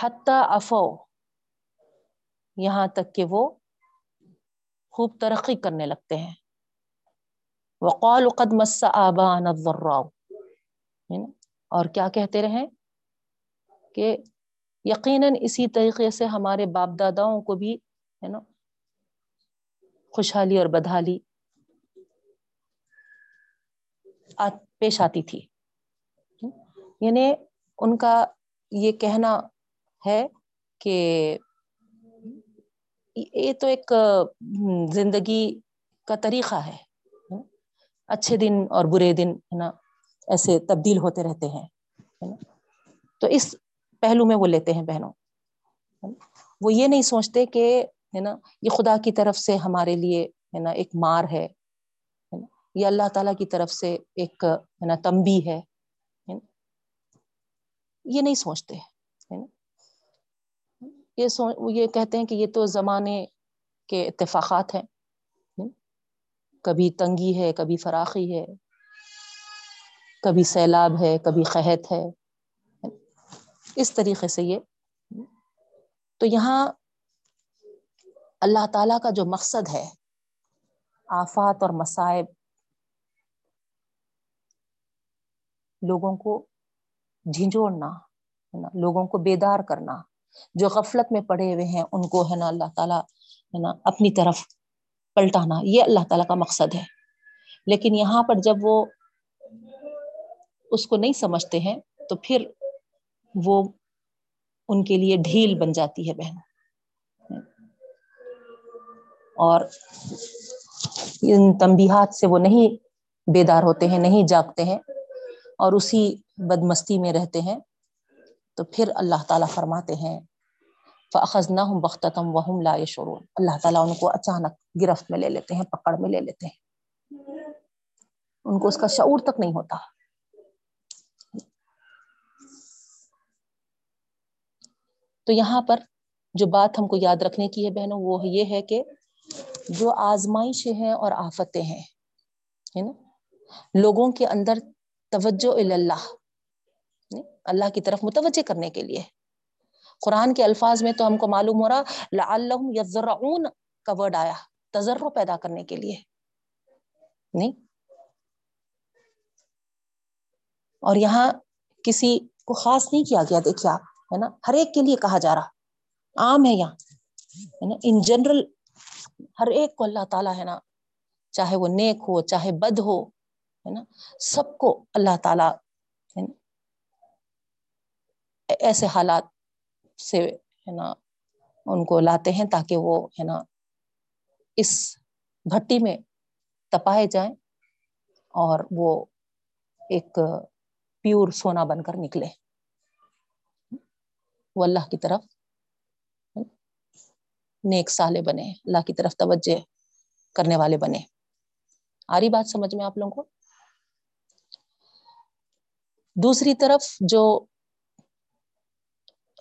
حتیٰ افو یہاں تک کہ وہ خوب ترقی کرنے لگتے ہیں۔ وقال قد مس آبان الضراء اور کیا کہتے رہیں کہ یقیناً اسی طریقے سے ہمارے باپ داداؤں کو بھی، ہے نا، خوشحالی اور بدحالی پیش آتی تھی۔ یعنی ان کا یہ کہنا ہے کہ یہ تو ایک، زندگی کا طریقہ ہے۔ اچھے دن اور برے دن، ہے نا ایسے تبدیل ہوتے رہتے ہیں تو اس پہلو میں وہ لیتے ہیں بہنوں۔ وہ یہ نہیں سوچتے کہ، ہے نا، یہ خدا کی طرف سے ہمارے لیے، ہے نا، ایک مار ہے یہ اللہ تعالیٰ کی طرف سے ایک، ہے نا، تمبی ہے یہ نہیں سوچتے یہ یہ کہتے ہیں کہ یہ تو زمانے کے اتفاقات ہیں کبھی تنگی ہے، کبھی فراخی ہے کبھی سیلاب ہے، کبھی قحط ہے۔ اس طریقے سے یہ۔ تو یہاں اللہ تعالیٰ کا جو مقصد ہے، آفات اور مصائب، لوگوں کو جھنجھوڑنا، ہے نا، لوگوں کو بیدار کرنا۔ جو غفلت میں پڑے ہوئے ہیں، ان کو، ہے نا، اللہ تعالیٰ، ہے نا، اپنی طرف پلٹانا۔ یہ اللہ تعالیٰ کا مقصد ہے۔ لیکن یہاں پر جب وہ اس کو نہیں سمجھتے ہیں، تو پھر وہ ان کے لیے ڈھیل بن جاتی ہے بہن۔ اور ان تنبیہات سے وہ نہیں بیدار ہوتے ہیں، نہیں جاگتے ہیں اور اسی بدمستی میں رہتے ہیں۔ تو پھر اللہ تعالیٰ فرماتے ہیں فخذ نہ ہوں بختم وہم لا شرون اللہ تعالیٰ ان کو اچانک گرفت میں لے لیتے ہیں، پکڑ میں لے لیتے ہیں۔ ان کو اس کا شعور تک نہیں ہوتا۔ تو یہاں پر جو بات ہم کو یاد رکھنے کی ہے بہنوں، وہ یہ ہے کہ جو آزمائشیں ہیں اور آفتیں ہیں، ہے نا؟ لوگوں کے اندر توجہ اللہ اللہ کی طرف متوجہ کرنے کے لیے۔ قرآن کے الفاظ میں تو ہم کو معلوم ہو رہا، لعلہم یذرعون کا ورڈ آیا تجرب پیدا کرنے کے لیے۔ نہیں؟ اور یہاں کسی کو خاص نہیں کیا گیا، دیکھیے آپ۔ ہے نا؟ ہر ایک کے لیے کہا جا رہا۔ عام ہے یہاں۔ ہے نا؟ ان جنرل ہر ایک کو اللہ تعالیٰ ہے نا، چاہے وہ نیک ہو، چاہے بد ہو، ہے نا؟ سب کو اللہ تعالیٰ ایسے حالات سے ہے نا ان کو لاتے ہیں تاکہ وہ ہے نا اس بھٹی میں تپائے جائیں اور وہ ایک پیور سونا بن کر نکلے۔ وہ اللہ کی طرف نیک سالے بنے، اللہ کی طرف توجہ کرنے والے بنے۔ آ رہی بات سمجھ میں آپ لوگوں کو؟ دوسری طرف جو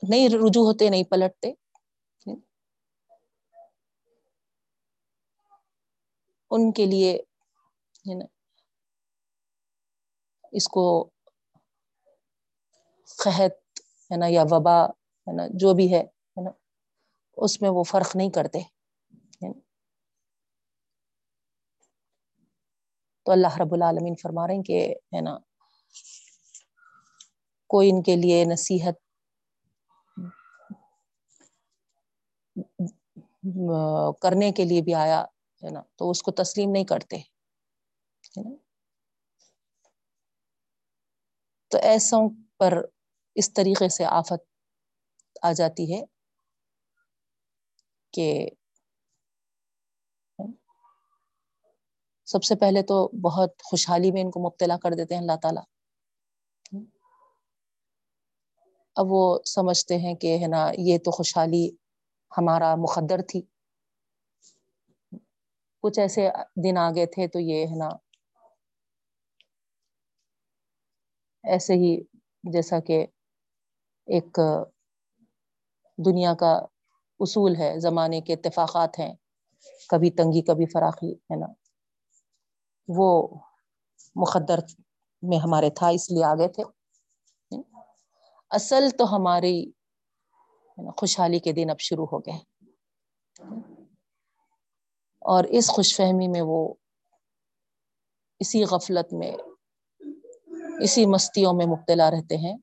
نہیں، رجوع ہوتے، نہیں پلٹتے، ان کے لیے اس کو قحط، ہے نا، یا وبا ہے نا، جو بھی ہے نا، اس میں وہ فرق نہیں کرتے۔ تو اللہ رب العالمین فرما رہے ہیں کہ، ہے نا، کوئی ان کے لیے نصیحت، کرنے کے لیے بھی آیا، ہے نا، تو اس کو تسلیم نہیں کرتے۔ تو ایسوں پر اس طریقے سے آفت آ جاتی ہے کہ سب سے پہلے تو بہت خوشحالی میں ان کو مبتلا کر دیتے ہیں اللہ تعالیٰ۔ اب وہ سمجھتے ہیں کہ ہے نا، یہ تو خوشحالی ہمارا مقدر تھی۔ کچھ ایسے دن آگے تھے تو یہ ہے نا، ایسے ہی جیسا کہ ایک دنیا کا اصول ہے، زمانے کے اتفاقات ہیں، کبھی تنگی، کبھی فراخی، ہے نا؟ وہ مقدر میں ہمارے تھا، اس لیے آگے تھے۔ اصل تو ہماری خوشحالی کے دن اب شروع ہو گئے۔ اور اس خوش فہمی میں وہ اسی غفلت میں، اسی مستیوں میں مبتلا رہتے ہیں۔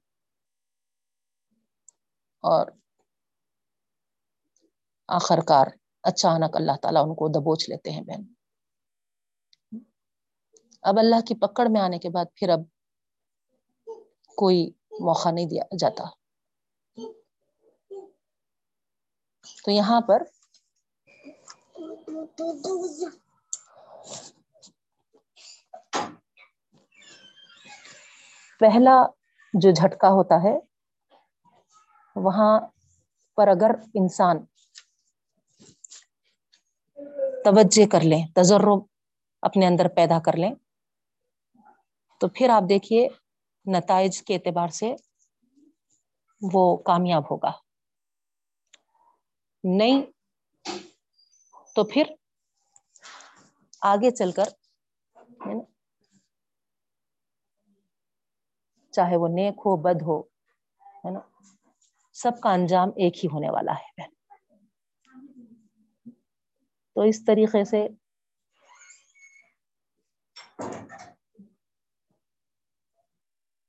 اور آخر کار اچانک اللہ تعالیٰ ان کو دبوچ لیتے ہیں بہن۔ اب اللہ کی پکڑ میں آنے کے بعد پھر اب کوئی موقع نہیں دیا جاتا۔ تو یہاں پر پہلا جو جھٹکا ہوتا ہے، وہاں پر اگر انسان توجہ کر لیں تجرب اپنے اندر پیدا کر لیں۔ تو پھر آپ دیکھیے، نتائج کے اعتبار سے وہ کامیاب ہوگا۔ نہیں تو پھر آگے چل کر چاہے وہ نیک ہو، بد ہو، ہے نا، سب کا انجام ایک ہی ہونے والا ہے۔ تو اس طریقے سے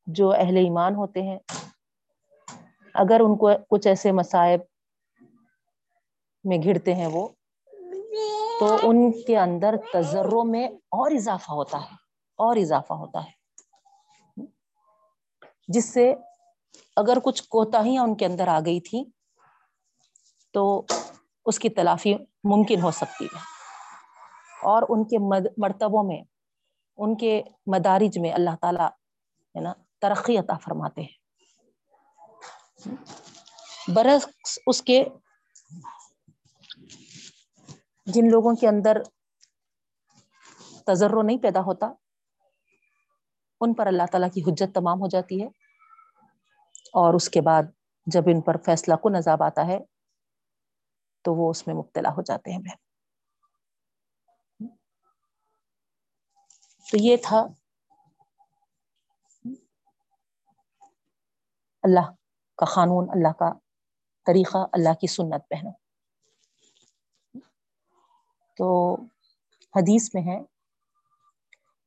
جو اہل ایمان ہوتے ہیں اگر ان کو کچھ ایسے مسائب میں گھرتے ہیں وہ تو ان کے اندر تجروں میں اور اضافہ ہوتا ہے اور اضافہ ہوتا ہے جس سے اگر کچھ کوتاہیاں ان کے اندر آ گئی تھی تو اس کی تلافی ممکن ہو سکتی ہے۔ اور ان کے مرتبوں میں، ان کے مدارج میں اللہ تعالی، ہے نا، ترقی عطا فرماتے ہیں۔ برعکس اس کے جن لوگوں کے اندر تجرب نہیں پیدا ہوتا، ان پر اللہ تعالی کی حجت تمام ہو جاتی ہے۔ اور اس کے بعد جب ان پر فیصلہ کو نذاب آتا ہے تو وہ اس میں مبتلا ہو جاتے ہیں بہن۔ تو یہ تھا۔ اللہ کا قانون، اللہ کا طریقہ، اللہ کی سنت پہنا تو حدیث میں ہے۔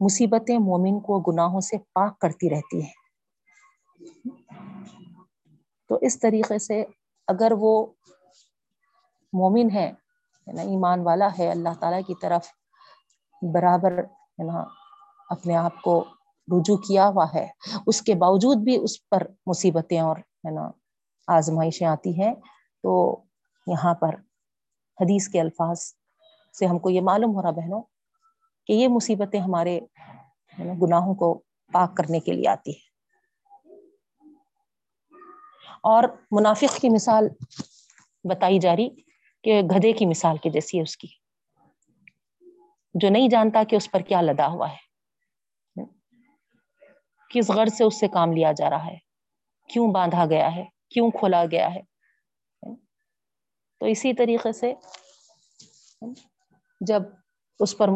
مصیبتیں مومن کو گناہوں سے پاک کرتی رہتی ہیں۔ تو اس طریقے سے اگر وہ مومن ہے نا، ایمان والا ہے اللہ تعالیٰ کی طرف برابر، ہے نا، اپنے آپ کو رجوع کیا ہوا ہے۔ اس کے باوجود بھی اس پر مصیبتیں اور، ہے نا، آزمائشیں آتی ہیں۔ تو یہاں پر حدیث کے الفاظ سے ہم کو یہ معلوم ہو رہا بہنوں کہ یہ مصیبتیں ہمارے گناہوں کو پاک کرنے کے لیے آتی ہے اور منافق کی مثال بتائی جا رہی کہ گدے کی مثال کی جیسی ہے اس کی۔ جو نہیں جانتا کہ اس پر کیا لدا ہوا ہے۔ کس غرض سے اس سے کام لیا جا رہا ہے؟ کیوں باندھا گیا ہے؟ کیوں کھولا گیا ہے؟ تو اسی طریقے سے جب اس پر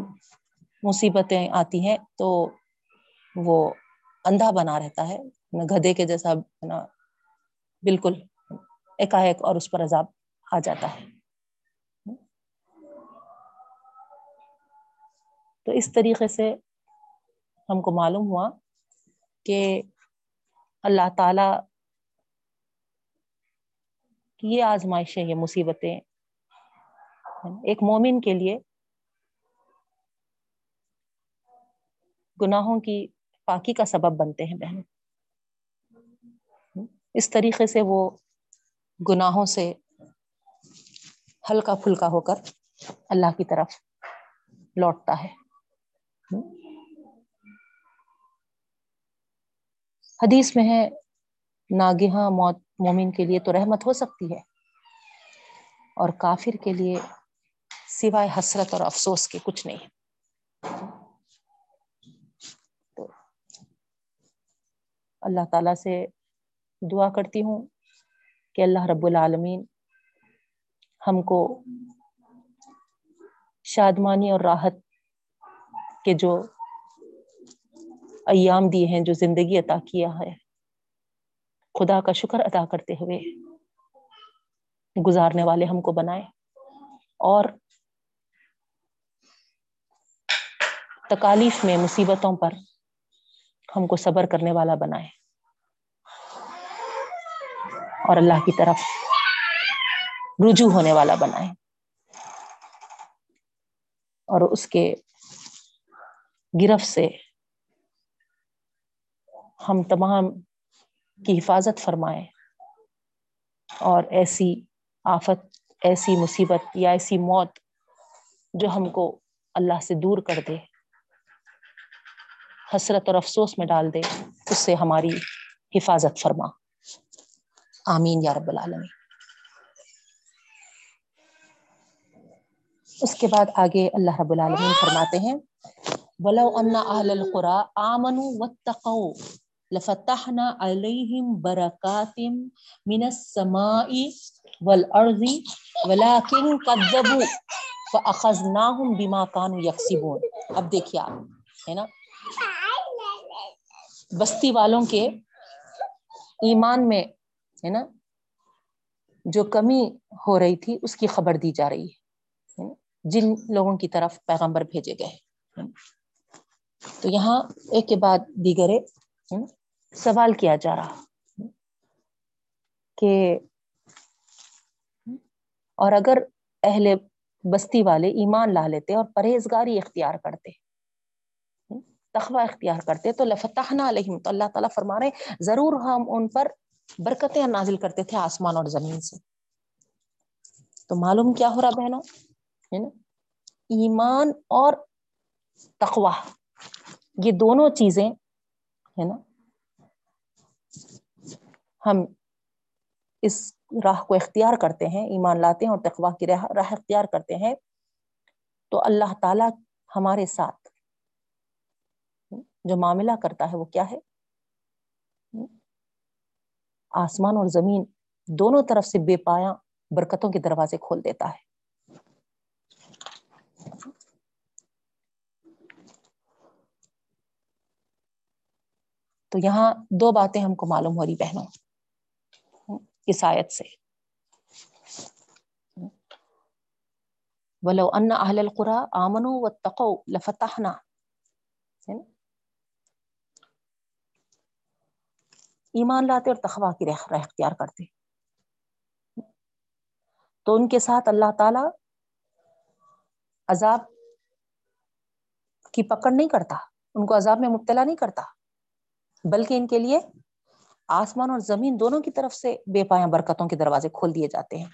مصیبتیں آتی ہیں تو وہ اندھا بنا رہتا ہے۔ گدے کے جیسا بالکل ایک اور اس پر عذاب آ جاتا ہے۔ تو اس طریقے سے ہم کو معلوم ہوا کہ اللہ تعالی یہ آزمائشیں، یہ مصیبتیں ایک مومن کے لیے گناہوں کی پاکی کا سبب بنتے ہیں بہن۔ اس طریقے سے وہ گناہوں سے ہلکا پھلکا ہو کر اللہ کی طرف لوٹتا ہے۔ حدیث میں ہے، ناگہاں موت مومن کے لیے تو رحمت ہو سکتی ہے، اور کافر کے لیے سوائے حسرت اور افسوس کے کچھ نہیں۔ تو اللہ تعالی سے دعا کرتی ہوں کہ اللہ رب العالمین ہم کو شادمانی اور راحت کے جو ایام دیے ہیں جو زندگی عطا کیا ہے۔ خدا کا شکر ادا کرتے ہوئے گزارنے والے ہم کو بنائے۔ اور تکالیف میں مصیبتوں پر ہم کو صبر کرنے والا بنائے۔ اور اللہ کی طرف رجوع ہونے والا بنائے۔ اور اس کے گرفت سے ہم تمام کی حفاظت فرمائے اور ایسی آفت، ایسی مصیبت یا ایسی موت جو ہم کو اللہ سے دور کر دے، حسرت اور افسوس میں ڈال دے، اس سے ہماری حفاظت فرما۔ آمین یا رب العالمین۔ اس کے بعد آگے اللہ رب العالمین فرماتے ہیں، ولو ان اهل القرى امنوا واتقوا لفتحنا عليهم بركات من السماء والارض ولكن كذبوا فاخذناهم بما كانوا يكسبون اب دیکھیے آپ، ہے نا؟ بستی والوں کے ایمان میں، ہے نا، جو کمی ہو رہی تھی، اس کی خبر دی جا رہی ہے جن لوگوں کی طرف پیغمبر بھیجے گئے۔ تو یہاں ایک کے بعد دیگرے سوال کیا جا رہا کہ اور اگر اہل بستی والے ایمان لا لیتے اور پرہیزگاری اختیار کرتے تخوہ اختیار کرتے، تو لفتحنا علیہم، تو اللہ تعالیٰ فرما رہے ضرور ہم ان پر برکتیں نازل کرتے تھے آسمان اور زمین سے۔ تو معلوم کیا ہو رہا بہنوں؟ ہے نا؟ ایمان اور تخواہ یہ دونوں چیزیں، ہے نا؟ ہم اس راہ کو اختیار کرتے ہیں، ایمان لاتے ہیں اور تخواہ کی راہ اختیار کرتے ہیں۔ تو اللہ تعالی ہمارے ساتھ جو معاملہ کرتا ہے وہ کیا ہے؟ آسمان اور زمین دونوں طرف سے بے پایا برکتوں کے دروازے کھول دیتا ہے۔ تو یہاں دو باتیں ہم کو معلوم ہو رہی بہنوں۔ اس آیت سے۔ ولو ان اہل القرى آمنوا واتقوا لفتحنا۔ ایمان لاتے اور تخوا کی رہ اختیار کرتے۔ تو ان کے ساتھ اللہ تعالی عذاب کی پکڑ نہیں کرتا، ان کو عذاب میں مبتلا نہیں کرتا، بلکہ ان کے لیے آسمان اور زمین دونوں کی طرف سے بے پایا برکتوں کے دروازے کھول دیے جاتے ہیں۔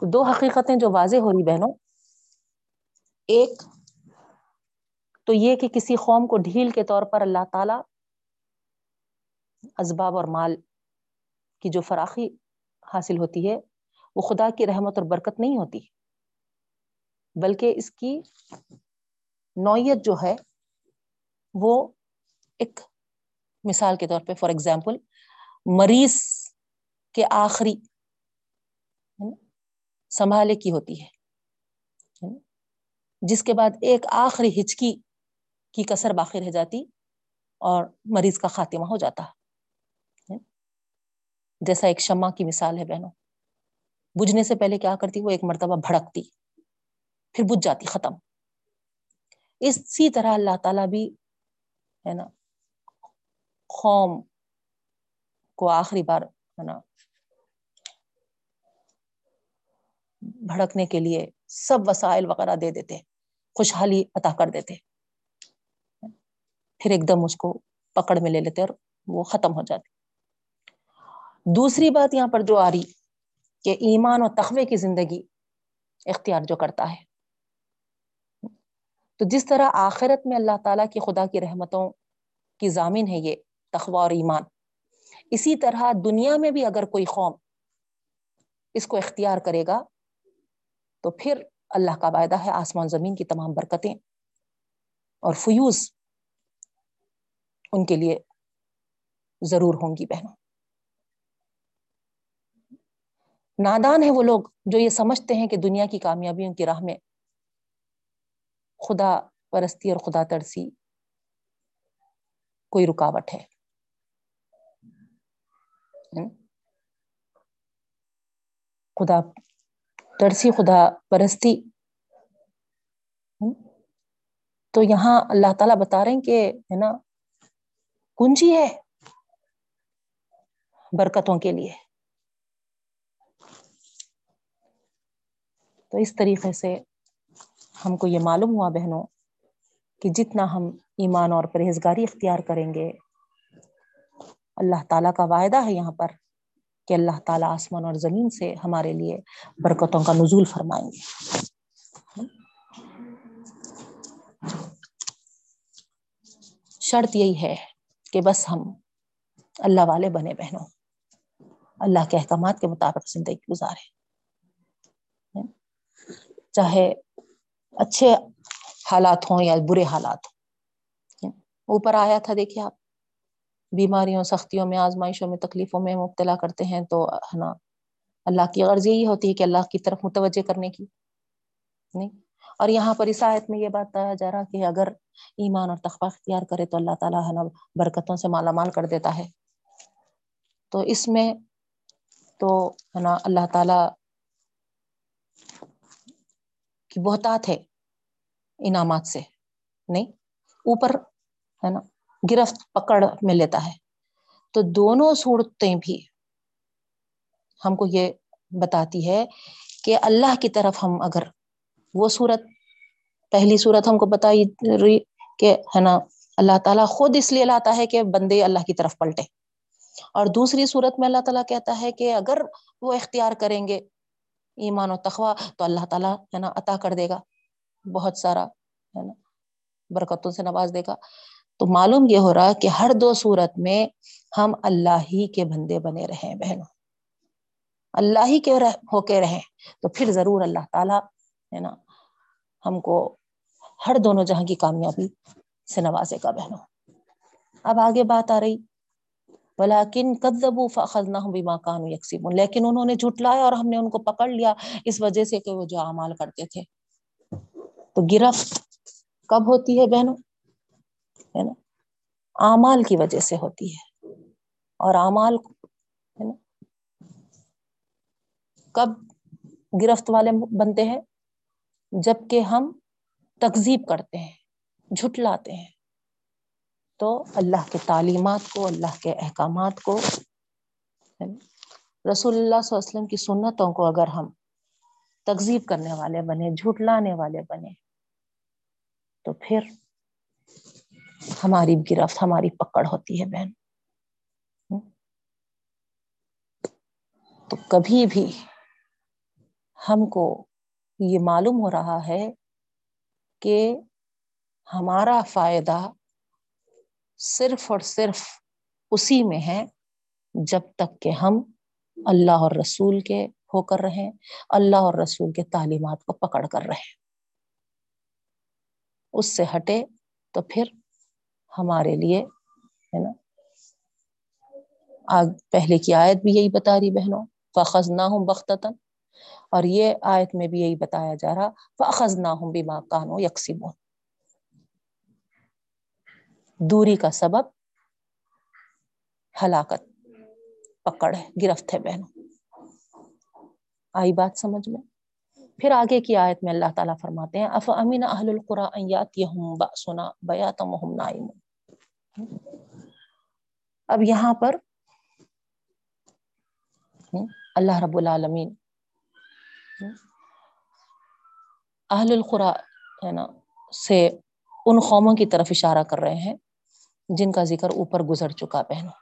تو دو حقیقتیں جو واضح ہو رہی بہنوں۔ ایک، تو یہ کہ کسی قوم کو ڈھیل کے طور پر اللہ تعالی اسباب اور مال کی جو فراخی حاصل ہوتی ہے، وہ خدا کی رحمت اور برکت نہیں ہوتی۔ بلکہ اس کی نوعیت جو ہے، وہ ایک مثال کے طور پہ فار ایگزامپل مریض کے آخری سنبھالے کی ہوتی ہے، جس کے بعد ایک آخری ہچکی کی کسر باقی رہ جاتی اور مریض کا خاتمہ ہو جاتا۔ جیسا ایک شمع کی مثال ہے بہنوں، بجھنے سے پہلے کیا کرتی، وہ ایک مرتبہ بھڑکتی، پھر بجھ جاتی، ختم۔ اسی طرح اللہ تعالیٰ بھی، ہے نا قوم کو آخری بار ہے نا بھڑکنے کے لیے سب وسائل وغیرہ دے دیتے، خوشحالی عطا کر دیتے۔ پھر ایک دم اس کو پکڑ میں لے لیتے اور وہ ختم ہو جاتی۔ دوسری بات یہاں پر جو آ رہی، کہ ایمان اور تخوے کی زندگی اختیار جو کرتا ہے۔ تو جس طرح آخرت میں اللہ تعالیٰ کی خدا کی رحمتوں کی ضامن ہے یہ تخوا اور ایمان اسی طرح دنیا میں بھی اگر کوئی قوم اس کو اختیار کرے گا، تو پھر اللہ کا وعدہ ہے آسمان زمین کی تمام برکتیں اور فیوز ان کے لیے ضرور ہوں گی بہنوں۔ نادان ہے وہ لوگ جو یہ سمجھتے ہیں کہ دنیا کی کامیابیوں کی راہ میں خدا پرستی اور خدا ترسی کوئی رکاوٹ ہے۔ خدا ترسی خدا پرستی۔ تو یہاں اللہ تعالیٰ بتا رہے ہیں کہ ہے نا، کنجی ہے برکتوں کے لیے۔ تو اس طریقے سے ہم کو یہ معلوم ہوا بہنوں کہ جتنا ہم ایمان اور پرہیزگاری اختیار کریں گے اللہ تعالیٰ کا وعدہ ہے یہاں پر کہ اللہ تعالیٰ آسمان اور زمین سے ہمارے لیے برکتوں کا نزول فرمائیں گے۔ شرط یہی ہے کہ بس ہم اللہ والے بنے بہنوں۔ اللہ کے احکامات کے مطابق زندگی گزارے۔ چاہے اچھے حالات ہوں یا برے حالات ہوں۔ اوپر آیا تھا دیکھیے آپ۔ بیماریوں، سختیوں میں، آزمائشوں میں، تکلیفوں میں مبتلا کرتے ہیں تو، ہے نا، اللہ کی غرض یہی ہوتی ہے کہ اللہ کی طرف متوجہ کرنے کی، نہیں؟ اور یہاں پر اس آیت میں یہ بات کہا جا رہا کہ اگر ایمان اور تخبہ اختیار کرے تو اللہ تعالیٰ، ہے نا، برکتوں سے مالا مال کر دیتا ہے۔ تو اس میں تو، ہے نا، اللہ تعالیٰ کی بہتات ہے انعامات سے، نہیں؟ اوپر، ہے نا گرفت پکڑ میں لیتا ہے۔ تو دونوں صورتیں بھی ہم کو یہ بتاتی ہے کہ اللہ کی طرف ہم اگر وہ صورت، پہلی صورت ہم کو بتائی رہی کہ، ہے نا، اللہ تعالیٰ خود اس لیے لاتا ہے کہ بندے اللہ کی طرف پلٹے اور دوسری صورت میں اللہ تعالیٰ کہتا ہے کہ اگر وہ اختیار کریں گے ایمان و تخوا تو اللہ تعالیٰ، ہے نا، عطا کر دے گا۔ بہت سارا، ہے نا، برکتوں سے نواز دے گا۔ تو معلوم یہ ہو رہا کہ ہر دو صورت میں ہم اللہ ہی کے بندے بنے رہے بہنوں۔ اللہ ہی کے رہ, ہو کے رہیں تو پھر ضرور اللہ تعالیٰ ہے نا ہم کو ہر دونوں جہاں کی کامیابی سے نوازے گا بہنوں۔ اب آگے بات آ رہی بلاکن کدبو فخذنا بما كانوا يكسبون۔ لیکن انہوں نے جھٹلایا اور ہم نے ان کو پکڑ لیا اس وجہ سے کہ وہ جو اعمال کرتے تھے۔ تو گرفت کب ہوتی ہے بہنوں؟ ہے نا؟ اعمال کی وجہ سے ہوتی ہے۔ اور اعمال ہے نا؟ کب گرفت والے بنتے ہیں؟ جبکہ ہم تکذیب کرتے ہیں، جھٹلاتے ہیں۔ تو اللہ کے تعلیمات کو، اللہ کے احکامات کو رسول اللہ صلی اللہ علیہ وسلم کی سنتوں کو اگر ہم تکذیب کرنے والے بنے جھٹلانے والے بنے تو پھر ہماری گرفت، ہماری پکڑ ہوتی ہے بہن۔ تو کبھی بھی ہم کو یہ معلوم ہو رہا ہے کہ ہمارا فائدہ صرف اور صرف اسی میں ہے جب تک کہ ہم اللہ اور رسول کے ہو کر رہے اللہ اور رسول کے تعلیمات کو پکڑ کر رہے اس سے ہٹے تو پھر ہمارے لیے، ہے نا؟ آگ پہلے کی آیت بھی یہی بتا رہی بہنوں فخذ نہ ہوں بختتاً اور یہ آیت میں بھی یہی بتایا جا رہا فخذ نہ ہوں بیما کانو یکسیم دوری کا سبب ہلاکت، پکڑ ہے، گرفت ہے بہنوں۔ آئی بات سمجھ میں؟ پھر آگے کی آیت میں اللہ تعالیٰ فرماتے ہیں اف امین اہل القرآن باسنا بیاتم وهم نائمون۔ اب یہاں پر اللہ رب العالمین اہل القرا ہے نا، سے ان قوموں کی طرف اشارہ کر رہے ہیں جن کا ذکر اوپر گزر چکا پہنو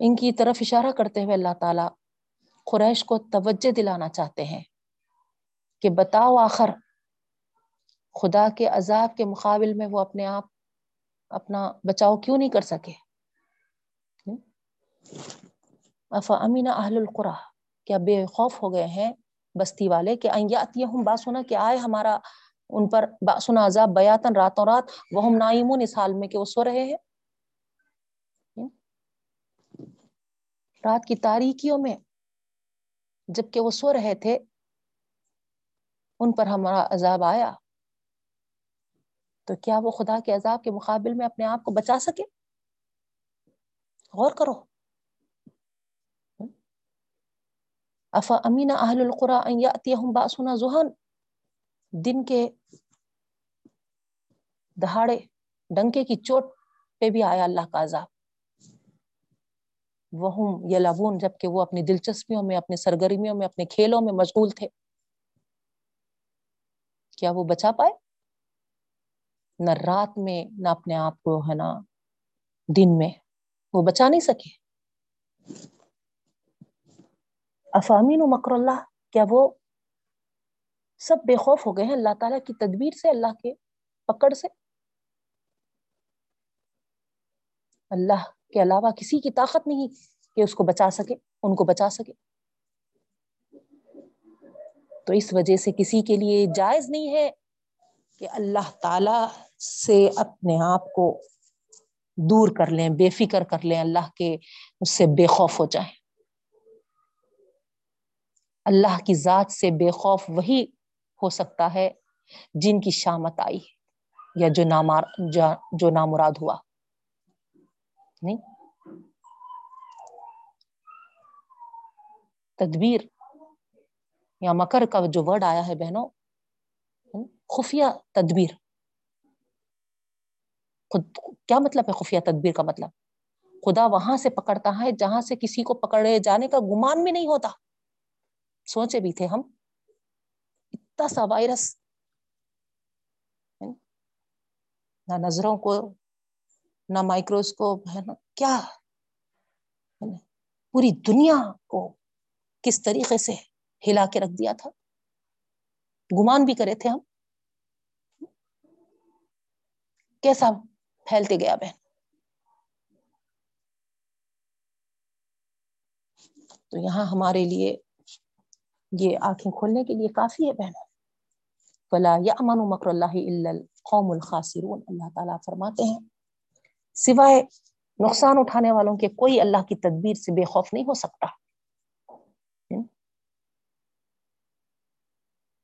ان کی طرف اشارہ کرتے ہوئے اللہ تعالی قریش کو توجہ دلانا چاہتے ہیں کہ بتاؤ آخر خدا کے عذاب کے مقابل میں وہ اپنے آپ اپنا بچاؤ کیوں نہیں کر سکے؟ افا امین اہل القرا، کیا بے خوف ہو گئے ہیں بستی والے کہ ہوں باسنا کہ آئے ہمارا ان پر باسنا عذاب بیاتن راتوں رات وہ ہم نائمون اس حال میں کہ وہ سو رہے ہیں؟ رات کی تاریکیوں میں جبکہ وہ سو رہے تھے، ان پر ہمارا عذاب آیا۔ تو کیا وہ خدا کے عذاب کے مقابل میں اپنے آپ کو بچا سکے؟ غور کرو۔ افا امین اہل القرآن باسنا ذہن دن کے دہاڑے، ڈنکے کی چوٹ پہ بھی آیا اللہ کا عذاب۔ وہ یلابون جبکہ وہ اپنی دلچسپیوں میں، اپنی سرگرمیوں میں، اپنے کھیلوں میں مشغول تھے۔ کیا وہ بچا پائے؟ نہ رات میں، نہ اپنے آپ کو، ہے نا، دن میں۔ وہ بچا نہیں سکے۔ افامین و مکر اللہ۔ کیا وہ سب بے خوف ہو گئے ہیں اللہ تعالیٰ کی تدبیر سے، اللہ کے پکڑ سے؟ اللہ کے علاوہ کسی کی طاقت نہیں کہ اس کو بچا سکے، ان کو بچا سکے۔ تو اس وجہ سے کسی کے لیے جائز نہیں ہے کہ اللہ تعالی سے اپنے آپ کو دور کر لیں، بے فکر کر لیں، اللہ کے اس سے بے خوف ہو جائیں۔ اللہ کی ذات سے بے خوف وہی ہو سکتا ہے جن کی شامت آئی یا جو نامار، جو نامراد ہوا۔ نہیں تدبیر. یا مکر کا جو ورڈ آیا ہے بہنوں خفیہ تدبیر. خود، کیا مطلب ہے خفیہ تدبیر کا مطلب؟ خدا وہاں سے پکڑتا ہے جہاں سے کسی کو پکڑے جانے کا گمان بھی نہیں ہوتا. سوچے بھی تھے ہم. اتنا سا وائرس نہ نظروں کو نہ مائکروسکوپ ہے نا کیا پوری دنیا کو کس طریقے سے ہلا کے رکھ دیا تھا؟ گمان بھی کرے تھے ہم۔ کیسا پھیلتے گیا بہن؟ تو یہاں ہمارے لیے یہ آنکھیں کھولنے کے لیے کافی ہے بہن۔ فلا یا امن مکر اللہ قوم الخاصرون اللہ تعالیٰ فرماتے ہیں سوائے نقصان اٹھانے والوں کے کوئی اللہ کی تدبیر سے بے خوف نہیں ہو سکتا۔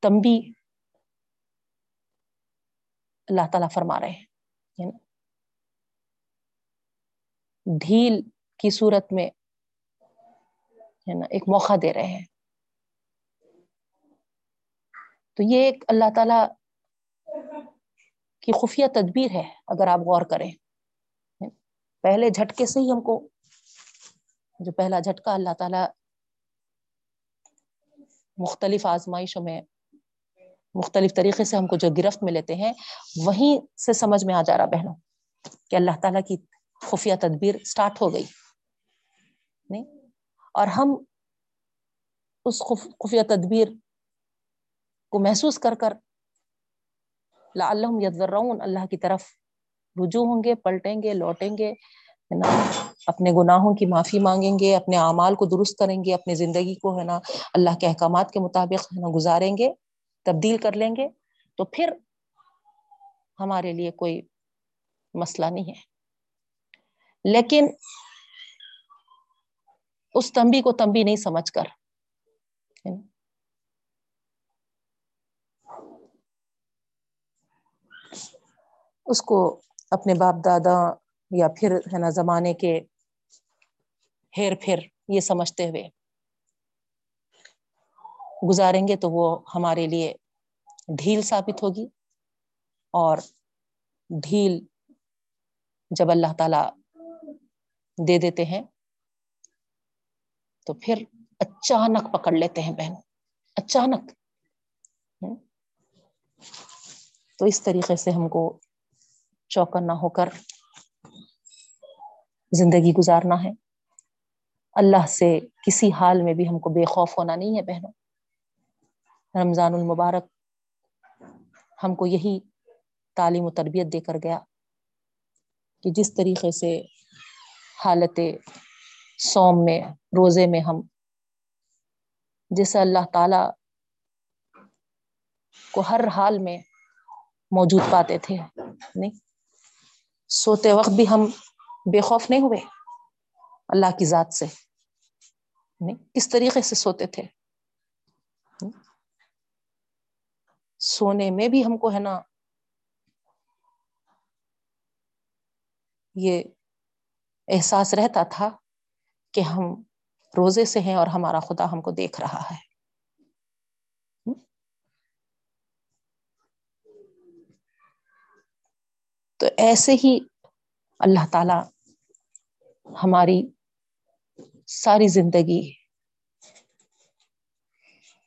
تمبی اللہ تعالیٰ فرما رہے ہیں ڈھیل کی صورت میں، ہے نا، ایک موقع دے رہے ہیں۔ تو یہ ایک اللہ تعالی کی خفیہ تدبیر ہے، اگر آپ غور کریں۔ پہلے جھٹکے سے ہی ہم کو جو پہلا جھٹکا اللہ تعالی مختلف آزمائشوں میں مختلف طریقے سے ہم کو جو گرفت میں لیتے ہیں، وہیں سے سمجھ میں آ جا رہا بہنوں کہ اللہ تعالیٰ کی خفیہ تدبیر اسٹارٹ ہو گئی۔ نہیں؟ اور ہم اس خفیہ تدبیر کو محسوس کر کر یذرون اللہ کی طرف رجوع ہوں گے، پلٹیں گے، لوٹیں گے اپنے گناہوں کی معافی مانگیں گے، اپنے اعمال کو درست کریں گے، اپنی زندگی کو، ہے نا؟ اللہ کے احکامات کے مطابق، ہے نا، گزاریں گے، تبدیل کر لیں گے۔ تو پھر ہمارے لیے کوئی مسئلہ نہیں ہے۔ لیکن اس تمبی کو تمبی نہیں سمجھ کر اس کو اپنے باپ دادا یا پھر ہے نا زمانے کے ہیر پھر یہ سمجھتے ہوئے گزاریں گے تو وہ ہمارے لیے ڈھیل ثابت ہوگی اور ڈھیل جب اللہ تعالی دے دیتے ہیں تو پھر اچانک پکڑ لیتے ہیں بہن اچانک۔ تو اس طریقے سے ہم کو چوکن نہ ہو کر زندگی گزارنا ہے۔ اللہ سے کسی حال میں بھی ہم کو بے خوف ہونا نہیں ہے بہنوں۔ رمضان المبارک ہم کو یہی تعلیم و تربیت دے کر گیا کہ جس طریقے سے حالت سوم میں، روزے میں ہم، جیسے اللہ تعالی کو ہر حال میں موجود پاتے تھے، نہیں؟ سوتے وقت بھی ہم بے خوف نہیں ہوئے۔ اللہ کی ذات سے۔ نہیں کس طریقے سے سوتے تھے۔ سونے میں بھی ہم کو ہے نا یہ احساس رہتا تھا کہ ہم روزے سے ہیں اور ہمارا خدا ہم کو دیکھ رہا ہے۔ تو ایسے ہی اللہ تعالی ہماری ساری زندگی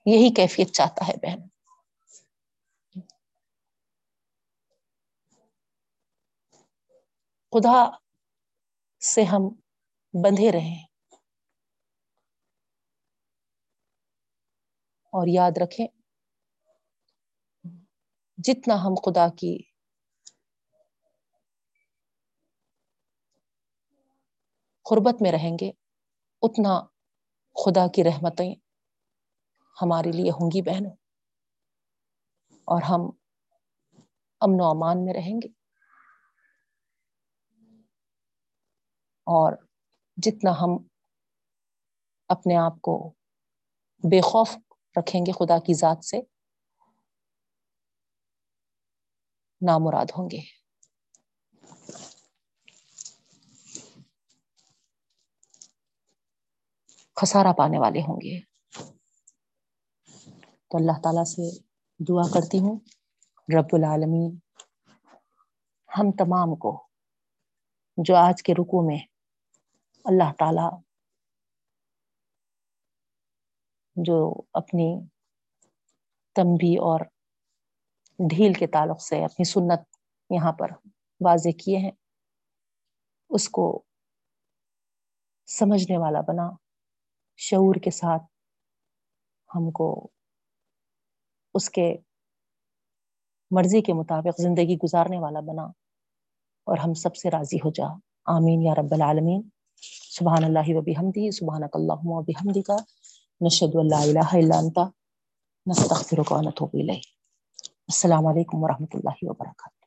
یہی کیفیت چاہتا ہے بہن۔ خدا سے ہم بندھے رہیں۔ اور یاد رکھیں، جتنا ہم خدا کی قربت میں رہیں گے، اتنا خدا کی رحمتیں ہمارے لیے ہوں گی بہنوں۔ اور ہم امن و امان میں رہیں گے۔ اور جتنا ہم اپنے آپ کو بے خوف رکھیں گے خدا کی ذات سے، نامراد ہوں گے۔ خسارہ پانے والے ہوں گے۔ تو اللہ تعالی سے دعا کرتی ہوں، رب العالمین، ہم تمام کو جو آج کے رکو میں اللہ تعالی جو اپنی تمبی اور ڈھیل کے تعلق سے اپنی سنت یہاں پر واضح کیے ہیں، اس کو سمجھنے والا بنا۔ شعور کے ساتھ ہم کو اس کے مرضی کے مطابق زندگی گزارنے والا بنا اور ہم سب سے راضی ہو جا۔ آمین یا رب العالمین۔ سبحان اللہ وبی حمدی سبحان اللہ وبی حمدی کا نشد اللہ الہ الا انت۔ نستغفرک و نتوب الیک۔ السلام علیکم ورحمۃ اللہ وبرکاتہ۔